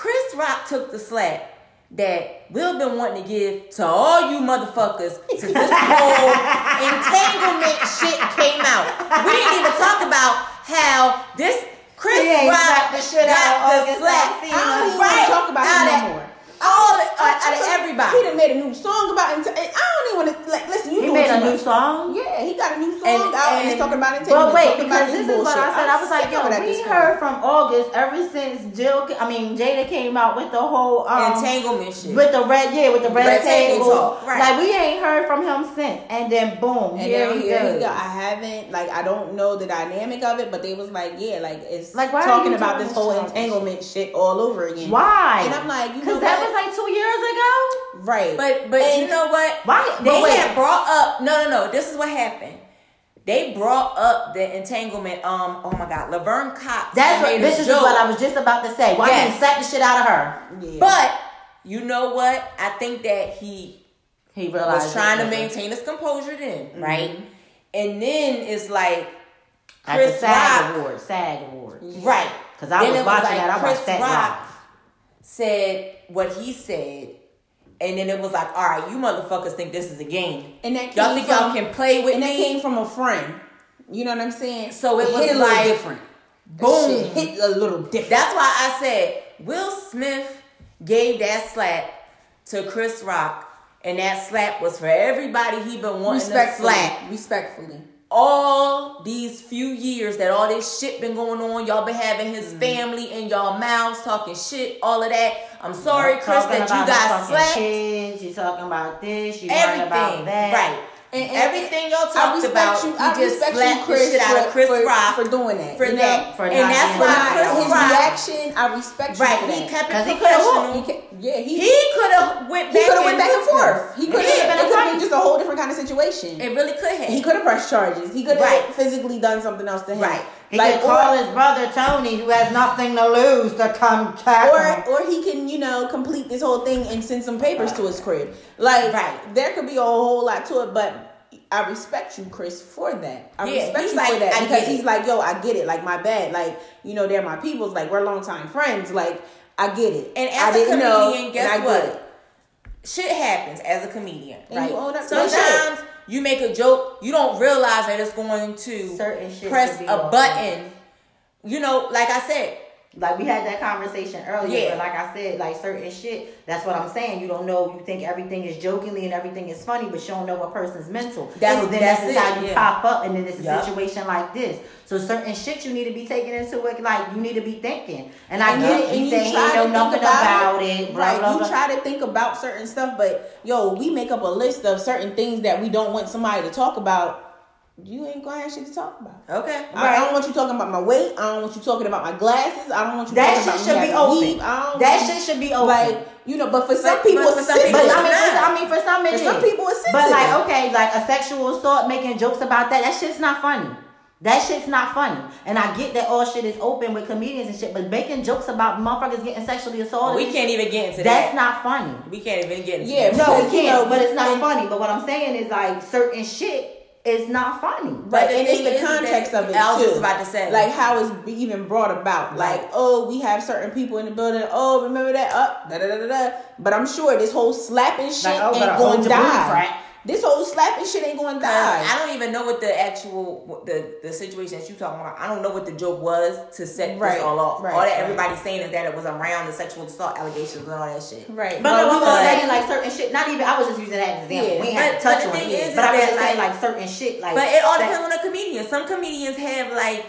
Chris Rock took the slack that we've been wanting to give to all you motherfuckers since this whole entanglement shit came out. We didn't even talk about how this Chris Rock slapped the shit got out the slack. Alsina. I don't even Right. want to talk about Out him no more. All out, out of everybody. He done made a new song about it. I don't even want to like listen. You He made a new much. song. Yeah, he got a new song And- out and he's talking about it. But wait, because this his is what I said. I was I'm like, sick of it yo, we heard from August ever since Jill, I mean Jada came out with the whole um, entanglement shit. with the red, yeah, with the red, Red table table. right. Like we ain't heard from him since, and then boom, And here then he here goes. he go. I haven't like I don't know the dynamic of it, but they was like, yeah, like it's Like, why are talking about this this whole entanglement shit all over again. Why? And I'm like, you know because that was like two years ago. Right, But but And- you know what? Why- They wait. had brought up no no no. This is what happened. They brought up the entanglement. Um. Oh my God. Laverne Cox. That's what this is what I was just about to say. Why Yes. didn't he slap the shit out of her? Yeah. But you know what? I think that he He realized was trying to maintain his composure then, right? And then it's like at the Chris SAG Rock, award, SAG award. right? Because I Then was watching like that. I Chris watched that Rock said what he said. And then it was like, all right, you motherfuckers think this is a game. and that Y'all think from, y'all can play with and that me? came from a friend. You know what I'm saying? So it was hit a little like, different. boom. Hit a little different. That's why I said Will Smith gave that slap to Chris Rock, and that slap was for everybody he been wanting to slap Respectfully. All these few years that all this shit been going on. Y'all been having his Mm-hmm. family in y'all mouths talking shit, all of that. I'm sorry, Chris, that you got slapped. Kids, you talking about this, you worrying about that. right? And- and- Everything y'all I talked respect about, you. he I just respect slapped you, Chris, the shit out of for- Chris for, Rock for doing that. for you know? that, For and not that's why like Chris his Rock, reaction, I respect you right? for He that. kept it 'Cause he could've professional. He ca- yeah, he He could have went he back. could have went and back and forth. He could have. Yeah, it could have been just a whole different kind of situation. It really could have. He could have pressed charges. He could have Right. physically done something else to him. Right. He Like, could call or, his brother Tony, who has nothing to lose, to come tackle or or he can you know complete this whole thing and send some papers to his crib. Like Right. there could be a whole lot to it, but. I respect you, Chris, for that. I Yeah, respect you like, for that I because he's like, yo, I get it. Like my bad. Like you know, they're my peoples. Like we're longtime friends. Like I get it. And as a didn't know, comedian, and guess I what? it. Shit happens as a comedian, And right? you own up to that Sometimes you make a joke, you don't realize that it's going to press a off. button. You know, like I said, Like we had oh. that conversation earlier, Yeah. but like I said, like certain shit, that's what I'm saying. You don't know, you think everything is jokingly and everything is funny, but you don't know a person's mental. That's- so then that's it, how you yeah. pop up and then it's a Yup. situation like this. So certain shit you need to be taking into it, like you need to be thinking. And I And get you- it, and you try to know think nothing about, it, blah, right? blah, you blah. try to think about certain stuff, but yo, we make up a list of certain things that we don't want somebody to talk about. You ain't gonna have shit to talk about. okay, I, I don't want you talking about my weight. I don't want you talking about my glasses. I don't want you that talking shit about should be open. I don't That you- shit should be open. like you know. But for some But- people, but for some sensitive. But I mean, for. I mean, for some it For is. some people, it's But like, okay, like a sexual assault, making jokes about that, that shit's not funny. That shit's not funny. And I get that all shit is open with comedians and shit, but making jokes about motherfuckers getting sexually assaulted, we can't even get into that's that. That's not funny. we can't even get into Yeah, that. No, we can't, know, but it's not funny. But what I'm saying is like certain shit is not funny. But the and it's the context of it I was too. just about to say. like how it's even brought about. Like, oh, we have certain people in the building. Oh, remember that? Up, da da da da da. But I'm sure this whole slapping shit Like, oh, ain't going to die. This whole slapping shit ain't going to die. I don't even know what the actual the the situation that you talking about. I don't know what the joke was to set Right, this all off. right, all that right. everybody's saying is that it was around the sexual assault allegations and all that shit. Right, But, we was but- saying like certain shit. Not even. I was just using that example. Yeah. we had to touch but on it. is, but I was just saying like- like certain shit. Like, But it all depends on the comedian. Some comedians have like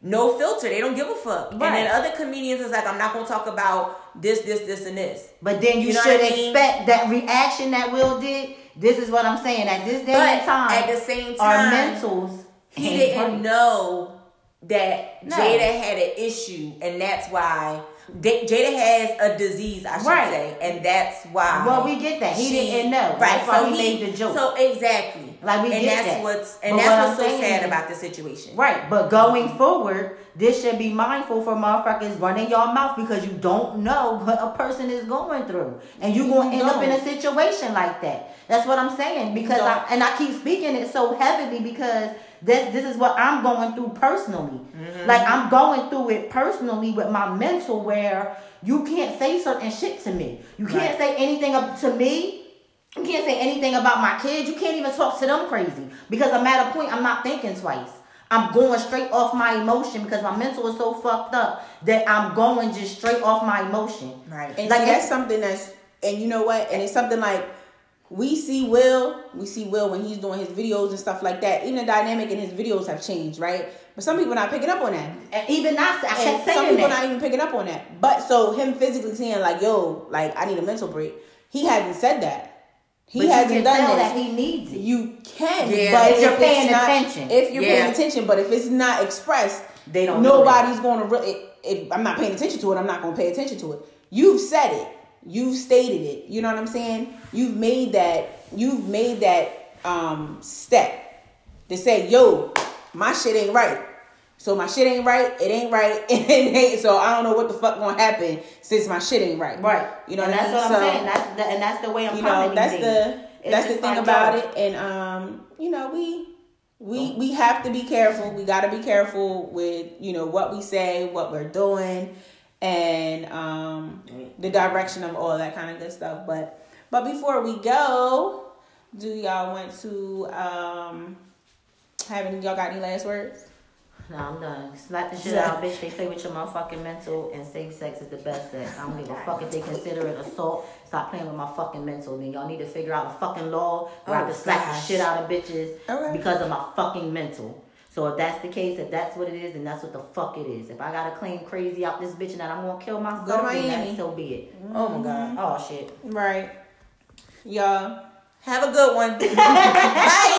no filter. They don't give a fuck. And then other comedians is like, I'm not gonna talk about this, this, this, and this. But then you, You know should I mean? expect that reaction that Will did. This is what I'm saying. At this day But and time, at the same time, our mentals. he didn't know that No. Jada had an issue, and that's why Da- Jada has a disease, I should Right. say, and that's why. Well, we get that. He she- didn't know. Right, That's why so he made the joke. So exactly, Like, we and get that's that. what's and But that's what what's so sad is- about the situation. Right, but going forward, this should be mindful for motherfuckers running your mouth because you don't know what a person is going through, and you're gonna end up in a situation like that. That's what I'm saying because I and I keep speaking it so heavily because this this is what I'm going through personally. Mm-hmm. Like I'm going through it personally with my mental where you can't say certain shit to me. You can't say anything up to me you can't say anything about my kids. You can't even talk to them crazy because I'm at a point I'm not thinking twice. I'm going straight off my emotion because my mental is so fucked up that I'm going just straight off my emotion. Right. And Like, see, that's something that's, and you know what? And it's something like we see Will, we see Will when he's doing his videos and stuff like that. Even the dynamic in his videos have changed, right? But some people not picking up on that. And even not, I kept some people that. not even picking up on that. But so him physically saying like, "Yo, like I need a mental break," he hasn't said that. He but hasn't can done tell this. that he needs it. you can, Yeah, but if you're it's paying not- attention. If you're Yeah. paying attention, but if it's not expressed, They don't Nobody's going to really. If I'm not paying attention to it, I'm not going to pay attention to it. You've said it. You've stated it. You know what I'm saying? You've made that. You've made that um step to say, "Yo, my shit ain't right." So my shit ain't right. It ain't right. It ain't. So I don't know what the fuck gonna happen since my shit ain't right. Right. You know and what I that's mean? what So- I'm saying. That's the, and that's the way I'm you know that's these the. It's that's the thing like, about it and um you know we we we have to be careful we got to be careful with you know what we say what we're doing and um the direction of all that kind of good stuff but but before we go do y'all want to um have any y'all got any last words No, I'm done. Slap the shit out, bitch. They play with your motherfucking mental, and safe sex is the best sex. I don't give a fuck if they consider it assault. Stop playing with my fucking mental. Then y'all need to figure out a fucking law where I Oh, can slap the shit out of bitches Okay. because of my fucking mental. So if that's the case, if that's what it is, then that's what the fuck it is. If I gotta claim crazy out this bitch and that I'm gonna kill myself, Go to then that so be it. Mm-hmm. Oh my god. Oh shit. right y'all Have a good one. Bye.